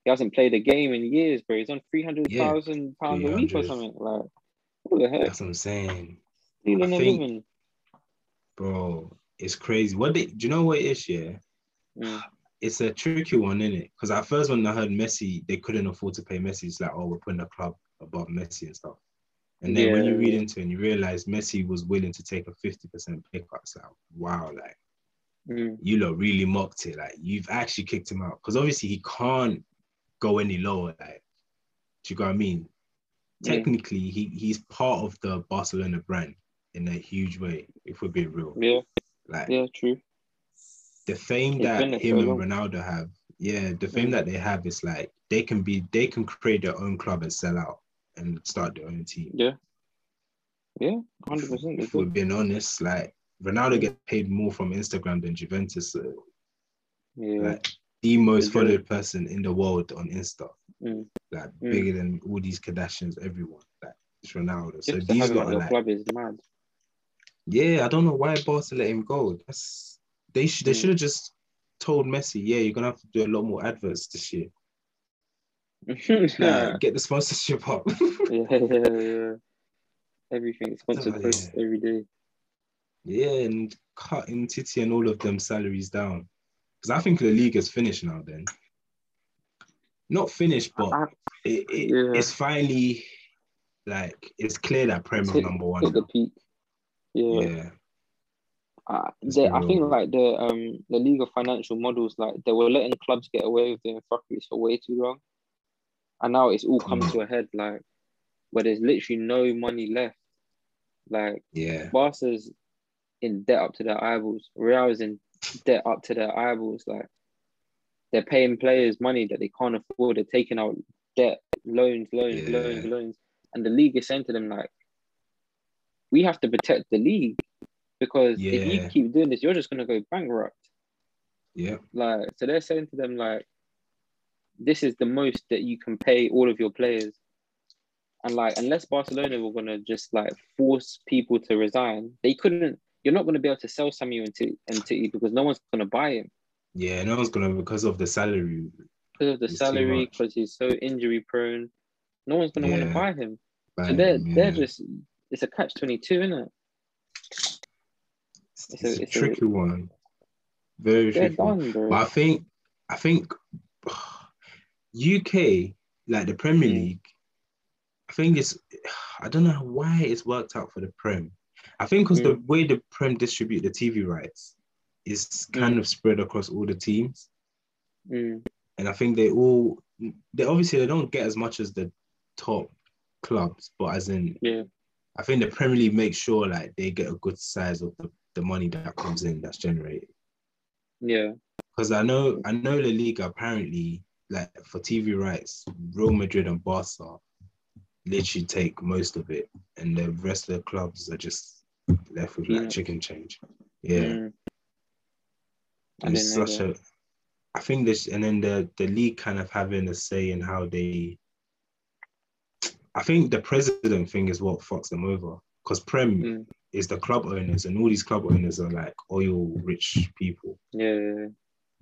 S3: he hasn't played a game in years, bro. He's on three hundred thousand pounds a week or something. Like what the heck?
S2: That's what I'm saying,
S3: Stealing
S2: I think-
S3: living.
S2: bro. It's crazy. What they, do you know what it is? Yeah,
S3: Mm.
S2: It's a tricky one, isn't it? Because at first when I heard Messi, they couldn't afford to pay Messi. It's like, oh, we're putting a club above Messi and stuff. And then when you read into it and you realize Messi was willing to take a 50% pay cut, it's like, wow, like
S3: Mm.
S2: you lot really mocked it. Like you've actually kicked him out. Because obviously he can't go any lower. Like, do you know what I mean?
S3: Yeah.
S2: Technically, he, he's part of the Barcelona brand in a huge way, if we're being real.
S3: Yeah,
S2: Like
S3: yeah, true.
S2: The fame
S3: He's
S2: that him and Ronaldo have, yeah, the fame
S3: Mm.
S2: that they have is like they can be they can create their own club and sell out and start their own team.
S3: Yeah. Yeah, hundred percent.
S2: If we're being honest, like Ronaldo gets paid more from Instagram than Juventus. So,
S3: Yeah.
S2: like the most followed person in the world on Insta,
S3: Mm.
S2: like
S3: Mm.
S2: bigger than all these Kardashians, everyone. Like it's Ronaldo. So
S3: Just to
S2: these lot are like,
S3: club is mad.
S2: yeah, I don't know why Barca let him go. That's they should they
S3: Mm.
S2: should have just told Messi, yeah, you're gonna have to do a lot more adverts this year.
S3: yeah,
S2: get the sponsorship up.
S3: yeah, yeah, yeah. Everything sponsored
S2: Oh,
S3: posts every day.
S2: yeah, and cutting Titi and all of them salaries down. because I think the league is finished now. Then, not finished, but
S3: I-
S2: it, it,
S3: Yeah.
S2: it's finally like it's clear that Prem is
S3: hit-
S2: number one.
S3: the peak. Yeah.
S2: Yeah,
S3: Uh, they, I think like the um the league of financial models like they were letting clubs get away with doing fuckeries for way too long, and now it's all come to a head like where there's literally no money left. Like
S2: yeah,
S3: Barca's in debt up to their eyeballs. Real is in debt up to their eyeballs. Like they're paying players money that they can't afford. They're taking out debt, loans, loans,
S2: Yeah.
S3: loans, loans, and the league is saying to them like, "We have to protect the league because if you keep doing this, you're just gonna go bankrupt."
S2: yeah,
S3: Like so, they're saying to them like, "This is the most that you can pay all of your players." And like, unless Barcelona were gonna just like force people to resign, they couldn't. You're not gonna be able to sell Samuel into into because no one's gonna buy him
S2: yeah. No one's gonna because of the salary.
S3: because of the salary, because he's so injury prone. No one's gonna want to buy him. So they're
S2: yeah.
S3: they're just it's a catch twenty two, isn't it?
S2: It's,
S3: it's a-
S2: a,
S3: it's a-
S2: tricky one. Very tricky. one.
S3: done.
S2: But I think, I think, UK like the Premier
S3: Mm.
S2: League. I think it's. I don't know why it's worked out for the Prem. I think because the way the Prem distribute the TV rights is kind of spread across all the teams,
S3: Mm,
S2: and I think they all. They obviously they don't get as much as the top clubs, but as in
S3: yeah,
S2: I think the Premier League makes sure like they get a good size of the, the money that comes in that's generated.
S3: yeah,
S2: Because I know I know La Liga apparently like for TV rights, Real Madrid and Barca literally take most of it, and the rest of the clubs are just left with like
S3: Peanuts.
S2: chicken change. Yeah,
S3: mm. I
S2: and it's such
S3: that.
S2: a. I think this, and then the the league kind of having a say in how they. I think the president thing is what fucks them over because Prem
S3: Mm.
S2: Is the club owners, and all these club owners are like oil rich people.
S3: Yeah, yeah,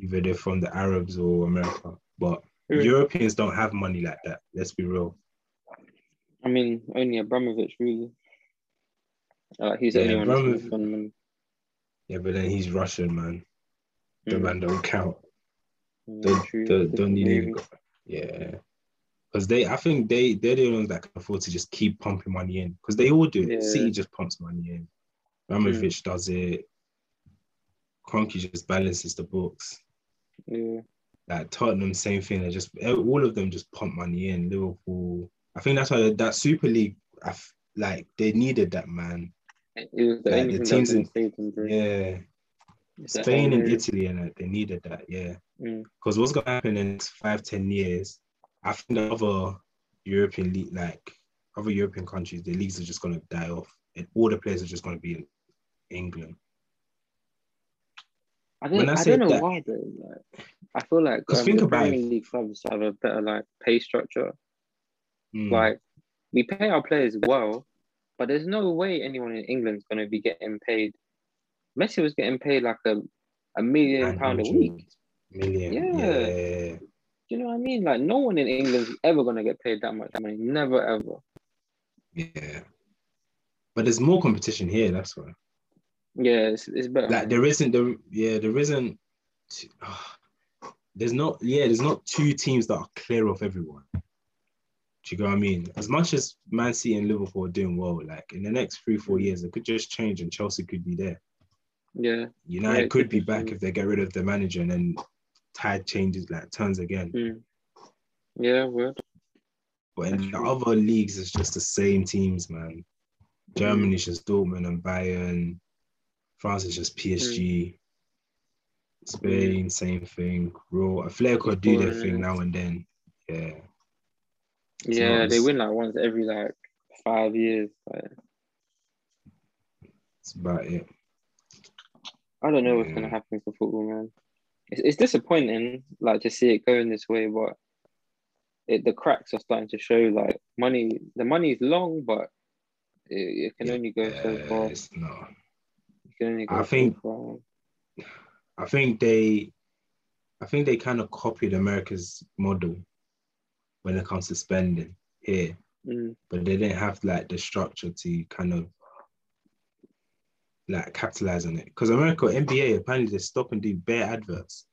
S2: Either they're from the Arabs or America, but
S3: yeah.
S2: Europeans don't have money like that. Let's be real.
S3: I mean, only Abramovich really. Uh, he's the only one that's
S2: Abramovich-
S3: gonna fund money.
S2: Yeah, but then he's Russian, man. The
S3: Mm,
S2: man don't count. Don't, don't, don't even. Yeah. Because they, I think they, they're the ones that can afford to just keep pumping money in. Because they all do it.
S3: Yeah. Mm.
S2: City just pumps money in. Ramovich does it. Kroenke just balances the books.
S3: Yeah,
S2: Like Tottenham, same thing. They just all of them just pump money in. Liverpool. I think that's why that Super League, I f- like they needed that man.
S3: it was the
S2: Like, the teams in-
S3: was saved him, bro.
S2: Yeah, Spain and Italy, and that, they needed that. Yeah.
S3: Mm,
S2: Because what's gonna happen in the next five, ten years? I think the other European league, like other European countries, the leagues are just gonna die off, and all the players are just gonna be in England.
S3: I don't,
S2: I
S3: I, don't know
S2: that-
S3: why though. Like, I feel like um,
S2: think
S3: the
S2: about
S3: Premier. League clubs have a better like pay structure.
S2: Mm.
S3: Like we pay our players well, but there's no way anyone in England's gonna be getting paid. Messi was getting paid like a a million pound a week.
S2: million.
S3: Yeah.
S2: Yeah.
S3: You know what I mean? Like no one in England's ever gonna get paid that much money. Never ever.
S2: yeah, But there's more competition here. That's why.
S3: Yeah, it's, it's better.
S2: Like there isn't the yeah there isn't. ah, there's not yeah there's not two teams that are clear of everyone. Do you know what I mean? As much as Man City and Liverpool are doing well, like in the next three four years, it could just change and Chelsea could be there.
S3: yeah.
S2: United
S3: Yeah,
S2: could
S3: could
S2: be
S3: be
S2: back if they get rid of the manager and then tide changes like turns again.
S3: Mm. Yeah, word.
S2: But in
S3: That's
S2: the
S3: true.
S2: other leagues, it's just the same teams, man. Hmm. Germany's just Dortmund and Bayern. France is just hmm. PSG. Hmm. Spain, same thing. Raw. Atletico do their thing now and then. Yeah. It's
S3: Yeah,
S2: not-
S3: they win like once every like five years. Like,
S2: That's about it.
S3: I don't know what's gonna happen for football, man. It's, it's disappointing, like to see it going this way, but it the cracks are starting to show. Like money, the money is long, but it, it can only go so far.
S2: it's not.
S3: Can only go
S2: I
S3: so
S2: think-
S3: far.
S2: I think they, I think they kind of copied America's model when it comes to spending here,
S3: Mm,
S2: but they didn't have like the structure to kind of like capitalize on it. Because America NBA apparently they stop and do bare adverts.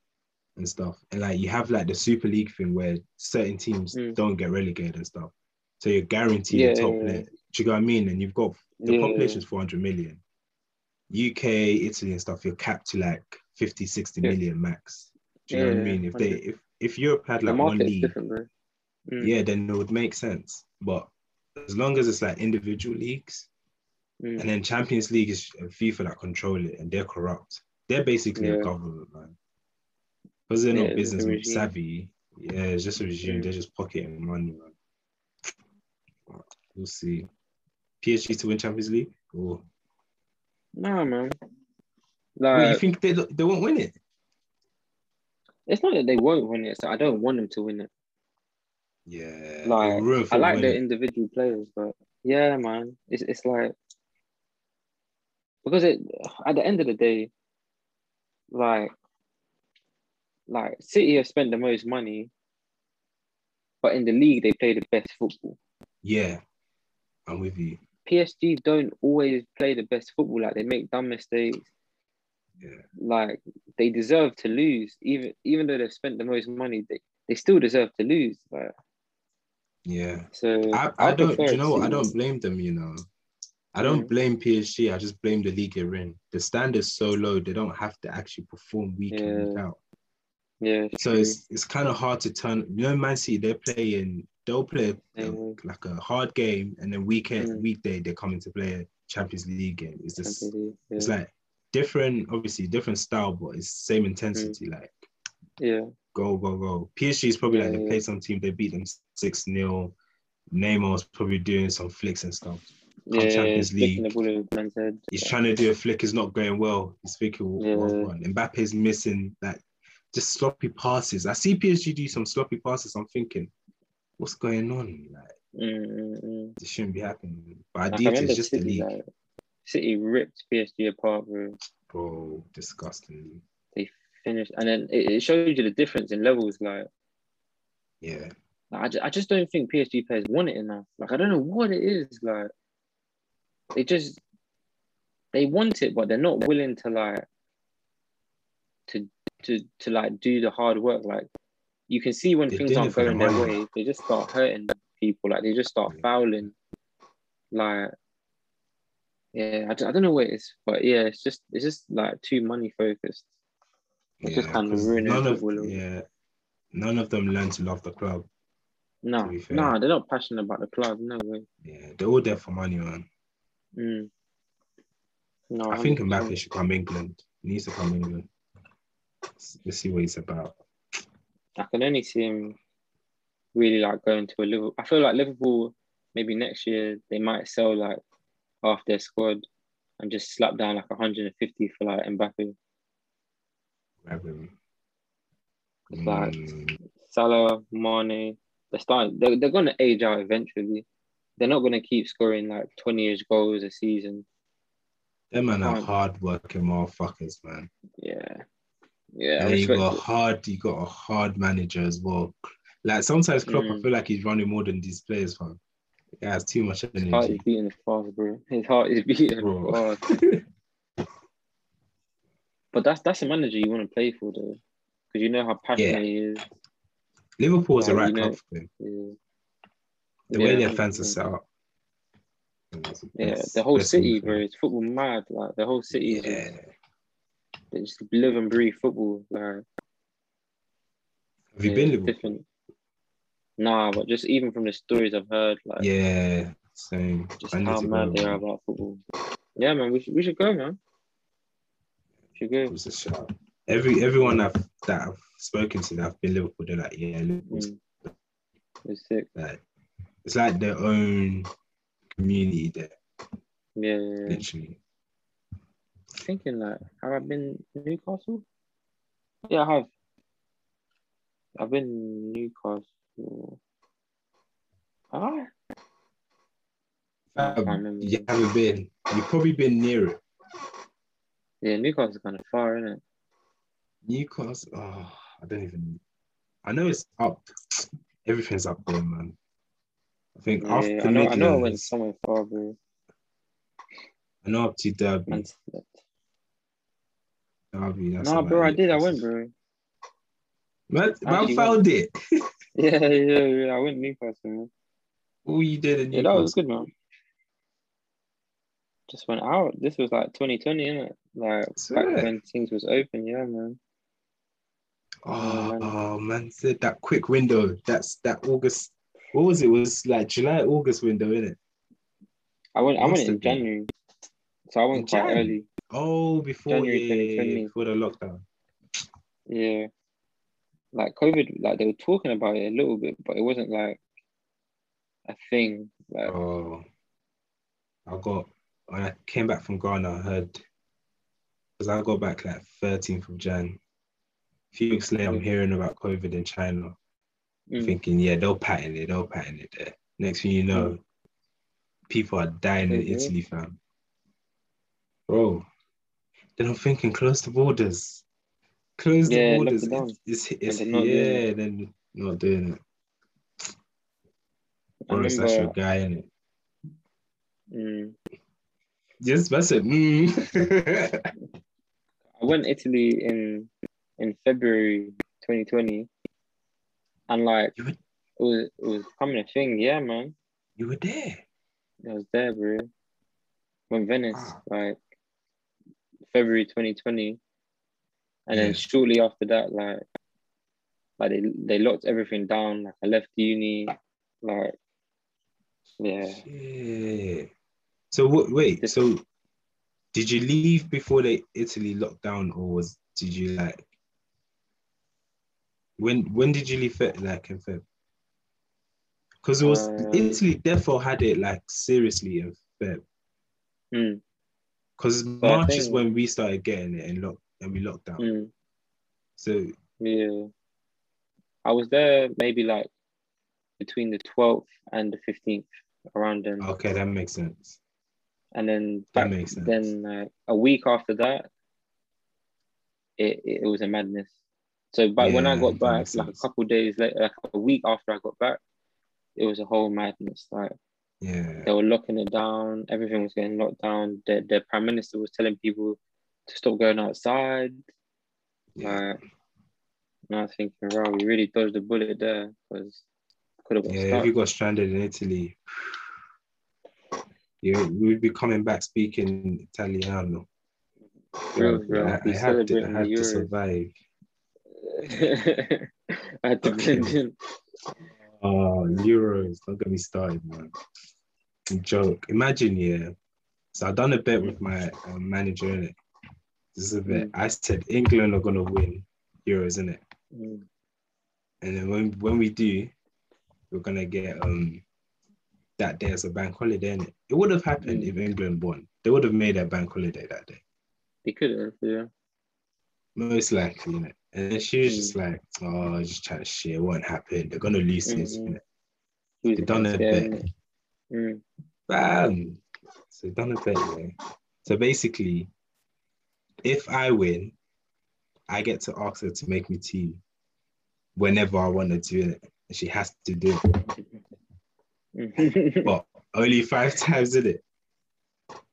S2: and stuff. And like you have like the Super League thing where certain teams
S3: Mm.
S2: don't get relegated and stuff. So you're guaranteed
S3: Yeah,
S2: top
S3: yeah, yeah.
S2: Do you know what I mean? And you've got the
S3: Yeah.
S2: population is 400 million. UK, Italy, and stuff, you're capped to like 50, 60
S3: Yeah.
S2: million max. Do you know what I mean? If they if if Europe had like one league.
S3: Mm,
S2: yeah, then it would make sense. But as long as it's like individual leagues,
S3: mm.
S2: and then Champions League is FIFA that control it, and they're corrupt. They're basically a government, man. Because they're not
S3: it's
S2: business savvy. Yeah, it's just a regime. They're just pocketing money, man. We'll see. PSG to win Champions League? Or
S3: Nah, man.
S2: Wait, you think they they won't win it?
S3: it's not that they won't win it. So I don't want them to win it.
S2: Yeah.
S3: Like, I like the individual players, but yeah, man, it's it's like because it at the end of the day, like like City have spent the most money, but in the league they play the best football.
S2: Yeah, I'm with you.
S3: PSG don't always play the best football. Like they make dumb mistakes.
S2: Yeah.
S3: Like they deserve to lose, even even though they've spent the most money. They, they still deserve to lose. Like
S2: Yeah.
S3: so,
S2: I, I don't you know? I don't blame them, you know. I don't
S3: Mm.
S2: blame PSG. I just blame the league they're in. The standard's so low, they don't have to actually perform week in, week out.
S3: Yeah,
S2: So
S3: true.
S2: it's it's kind of hard to turn. You know, Man City they're playing. They'll play a- like a hard game, and then weekend
S3: Mm.
S2: weekday they're coming to play a Champions League game. It's just
S3: yeah.
S2: it's like different, obviously different style, but it's same intensity. Like
S3: yeah,
S2: go go go. PSG is probably like
S3: Yeah,
S2: they
S3: yeah.
S2: play some team, they beat them six 0 Neymar's probably doing some flicks and stuff.
S3: Yeah.
S2: Champions League.
S3: The ball over man's head.
S2: He's trying to do a flick, it's not going well. He's thinking,
S3: Yeah.
S2: what's one? Mbappe's missing like just sloppy passes. I see PSG do some sloppy passes. I'm thinking, what's going on? Like,
S3: Mm,
S2: this shouldn't be happening. But
S3: I remember
S2: is just the league.
S3: like, City ripped PSG apart, bro.
S2: Bro, disgusting.
S3: They finished, and then it, it shows you the difference in levels. Like,
S2: Yeah.
S3: like I, ju- I just don't think PSG players want it enough. Like, I don't know what it is. Like, they just they want it, but they're not willing to like to to to like do the hard work. Like, you can see when
S2: They're
S3: things aren't
S2: it for the
S3: going their way, they just start hurting people. Like, they just start
S2: Yeah.
S3: fouling. Like, yeah, I don't know what it is, but yeah, it's just it's just like too money focused. It's just kind of ruining
S2: none of yeah, none of them learn to love the club.
S3: No, no, they're not passionate about the club. No way.
S2: Yeah, they're all there for money, man.
S3: Mm. No,
S2: I think
S3: 100%.
S2: Mbappe should come England. He needs to come England. Let's, let's see what he's about.
S3: I can only see him really like going to a Liverpool. I feel like Liverpool maybe next year they might sell like half their squad and just slap down like 150 for like Mbappe. It's like-
S2: Mm,
S3: Salah, Mane, they're starting. They're, they're gonna age out eventually. They're not gonna keep scoring like 20ish goals a season.
S2: them man are hard working motherfuckers, man.
S3: Yeah, yeah. I
S2: you got
S3: it.
S2: hard, you got a hard manager as well. Like sometimes Klopp, I
S3: Mm.
S2: feel like he's running more than these players, fam. He has too much energy.
S3: His heart is beating fast, bro. His heart is beating
S2: Bro.
S3: fast. But that's that's a manager you want to play for, though, because you know how passionate
S2: Yeah.
S3: he is.
S2: Liverpool is the right
S3: you know-
S2: club for him.
S3: Yeah.
S2: The way
S3: Yeah,
S2: their fans are set up.
S3: Yeah, the whole city, bro. It's football mad. Like the whole city is just,
S2: Yeah.
S3: they just live and breathe football. Like
S2: Have you been Liverpool?
S3: different. Nah, but just even from the stories I've heard, like
S2: Yeah, same.
S3: just how mad they are about football. Yeah, man, we should we should go, man. We should
S2: It
S3: go.
S2: was a shout. Every everyone I've that I've spoken to that have been Liverpool, they're like, yeah, Liverpool's
S3: Mm. It's sick.
S2: like it's like their own community there,
S3: Yeah,
S2: literally.
S3: Thinking like, have I been Newcastle? Yeah, I have. I've been Newcastle. Have I?
S2: Um,
S3: remember.
S2: you haven't been. You've probably been near it.
S3: Yeah, Newcastle's kind of far, isn't it?
S2: Newcastle. Oh, I don't even. I know it's up. Everything's up there, man. I think
S3: Yeah,
S2: after
S3: I know. I know. I went somewhere far, bro.
S2: I know up to Derby. Derby. That's about
S3: bro, I
S2: it.
S3: did. I went, bro.
S2: Man, man found it.
S3: Yeah, yeah, yeah. I went Newcastle, man.
S2: All you did in
S3: Yeah, that was good, man. Just went out. This was like 2020, innit? Like back
S2: Swear.
S3: when things was open, yeah, man.
S2: Oh,
S3: man.
S2: oh man, said that quick window. That's that August. What was it? It was like July, August window, innit?
S3: I went. I went in. January, so I went
S2: In
S3: quite early.
S2: Oh, before
S3: January
S2: yeah, yeah, yeah,
S3: 2020.
S2: before the lockdown.
S3: Yeah, like COVID, like they were talking about it a little bit, but it wasn't like a thing. Like,
S2: Oh, I got when I came back from Ghana. I heard because I got back like 13th of Jan. A few weeks later, I'm hearing about COVID in China.
S3: Mm,
S2: Thinking, yeah, they'll patent it, they'll patent it there. Next thing you know, people are dying in
S3: Mhm.
S2: Italy, fam. Bro, then I'm thinking, close the borders. Close the
S3: Yeah, lock
S2: borders. It's, it's, it's
S3: they're not
S2: yeah, then not doing it. Bro, that's your guy, innit?
S3: Mm,
S2: Yes, that's it. Mm.
S3: I went Italy in in February 2020, and like
S2: You
S3: it was it was becoming a thing. Yeah, man,
S2: you were there.
S3: I was there, bro. When Venice,
S2: Ah.
S3: like February 2020, and then shortly after that, like like they they locked everything down. Like I left uni, like yeah,
S2: Shit. So what? Wait.
S3: This-
S2: So did you leave before they Italy locked down, or was did you like? When when did you leave? Fe- like in Feb? Because it was
S3: Um,
S2: Italy. Therefore, had it like seriously in Feb.
S3: mm,
S2: Because
S3: I
S2: March is when we started getting it and lock and we locked down.
S3: mm,
S2: So
S3: yeah. I was there maybe like between the 12th and the 15th, around then.
S2: okay, that makes sense.
S3: and then
S2: That makes sense.
S3: then like a week after that it, it, it was a madness so but when i got back like a couple days later like a week after i got back it was a whole madness like
S2: Yeah.
S3: they were locking it down everything was getting locked down the, the prime minister was telling people to stop going outside
S2: Yeah.
S3: like and i was thinking wow we really dodged the bullet there because could have got
S2: Yeah,
S3: stuck
S2: if you got stranded in Italy, you we'd be coming back speaking Italiano.
S3: Real,
S2: Bro. I, I had to, I had to survive.
S3: I had to blend in.
S2: Oh, Euros, don't get me started, man. Joke. Imagine, yeah. So I done a bet with my um, manager in it. This is a bet.
S3: Mm.
S2: I said England are gonna win Euros, in it.
S3: Mm.
S2: And then when when we do, we're gonna get um that day as a bank holiday. Innit? It would have happened
S3: Mm.
S2: if England won. They would have made a bank holiday that day.
S3: They could have, yeah.
S2: Most likely, innit? And then she was
S3: Mm.
S2: just like, oh, just chat shit, it won't happen. They're gonna lose this.
S3: Mhm.
S2: innit?
S3: Who's
S2: They done bet.
S3: innit? Mm.
S2: Bam. So done a bet, yeah. So basically, if I win, I get to ask her to make me tea whenever I want to do it. And she has to do it.
S3: Mm.
S2: But only five times in it.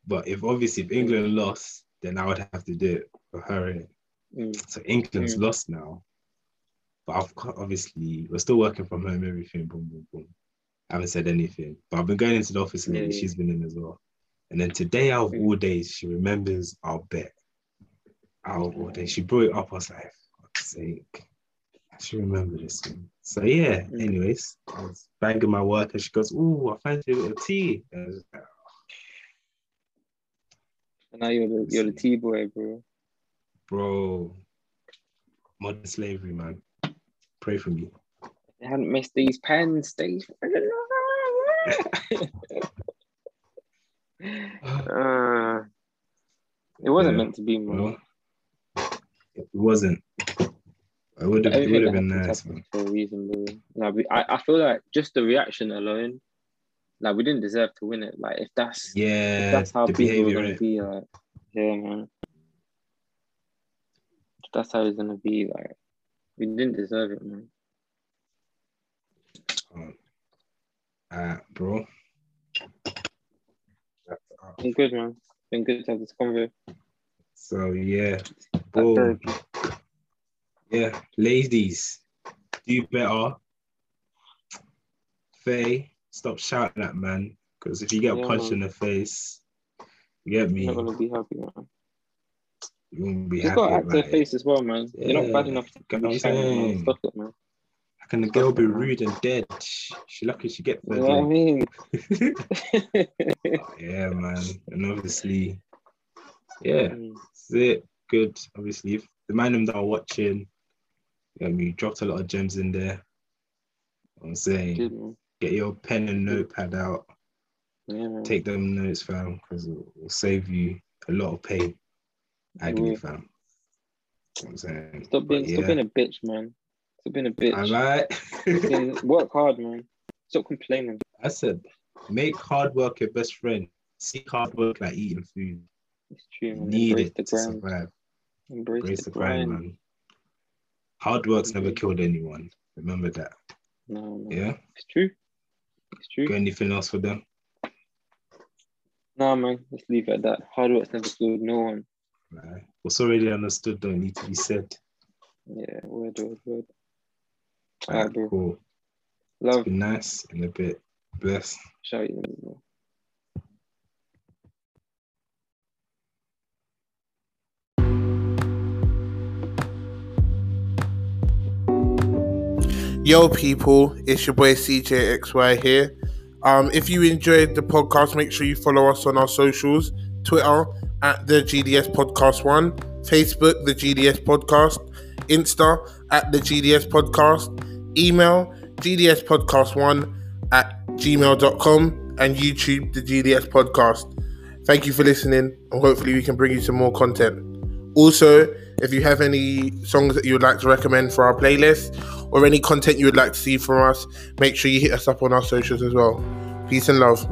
S2: But if obviously if England lost, then I would have to do it for her. innit?
S3: Mm.
S2: So England's
S3: Mm.
S2: lost now. But I've obviously we're still working from home, everything, boom, boom, boom. I haven't said anything. But I've been going into the office lately.
S3: Yeah.
S2: She's been in as well. And then today out of
S3: Mm.
S2: all days, she remembers our bet. Out of all days. She brought it up. I was like, fuck's sake. I should remember this one. So yeah,
S3: Mm.
S2: anyways, I was banging my work and she goes, Ooh, I fancy a little tea. And like,
S3: And now you're the you're the T boy, bro.
S2: Bro, modern slavery, man. Pray for me.
S3: They hadn't missed these pens. These. uh, it wasn't
S2: Yeah.
S3: meant to be.
S2: Well, it wasn't. It would have, it would have been nice,
S3: for a reason, bro. Like, we, I, I feel like just the reaction alone, like we didn't deserve to win it. Like if that's if
S2: Yeah,
S3: that's how people were
S2: behavior.
S3: gonna be, like yeah, man. That's how it's gonna be, like we didn't deserve it, man.
S2: Um, uh, bro.
S3: Been good, man. Been good to have this convo.
S2: So yeah, boom. Yeah, ladies, Do better. Faye, stop shouting at man. Because if you get
S3: Yeah,
S2: punched
S3: man.
S2: in the face, you get me,
S3: not gonna be happy, man.
S2: You won't be
S3: You've
S2: happy.
S3: got to act
S2: about
S3: their face as well, man. You're not bad enough to
S2: get I'm saying?
S3: Stop it, man.
S2: How can the girl be rude and dead? She lucky she get
S3: You know what I mean?
S2: yeah, man. And obviously, yeah,
S3: Mm,
S2: that's it. Good. Obviously, if the man them that are watching, yeah, we dropped a lot of gems in there. I'm saying,
S3: good,
S2: get your pen and notepad out,
S3: Yeah, man.
S2: take them notes, fam, because it will save you a lot of pain, agony,
S3: Yeah.
S2: fam. You know I'm saying,
S3: Stop being,
S2: But
S3: stop being a bitch, man. Stop being a bitch.
S2: All right.
S3: Work hard, man. Stop complaining.
S2: I said, make hard work your best friend. See hard work like eating food.
S3: It's true, man.
S2: need
S3: Embrace
S2: it
S3: the
S2: to survive.
S3: Embrace,
S2: Embrace
S3: the,
S2: the grind,
S3: grind.
S2: man. Hard work's never killed anyone. Remember that.
S3: No, no.
S2: Yeah.
S3: It's true. It's true.
S2: Got anything else for them?
S3: Nah, man. Let's leave it at that. Hard work's never killed no one.
S2: Nah. What's already understood don't need to be said.
S3: Yeah, word, word, word.
S2: Alright,
S3: Alright, bro.
S2: cool.
S3: Love.
S2: Be nice in a bit. Bless.
S3: Shout you. man.
S4: Yo, people, it's your boy CJXY here. Um, if you enjoyed the podcast, make sure you follow us on our socials Twitter at the GDS Podcast One, Facebook, the GDS Podcast, Insta at the GDS Podcast, email GDS Podcast One at gmail.com, and YouTube, the GDS Podcast. Thank you for listening, and hopefully, we can bring you some more content. Also, if you have any songs that you would like to recommend for our playlist or any content you would like to see from us, make sure you hit us up on our socials as well. Peace and love.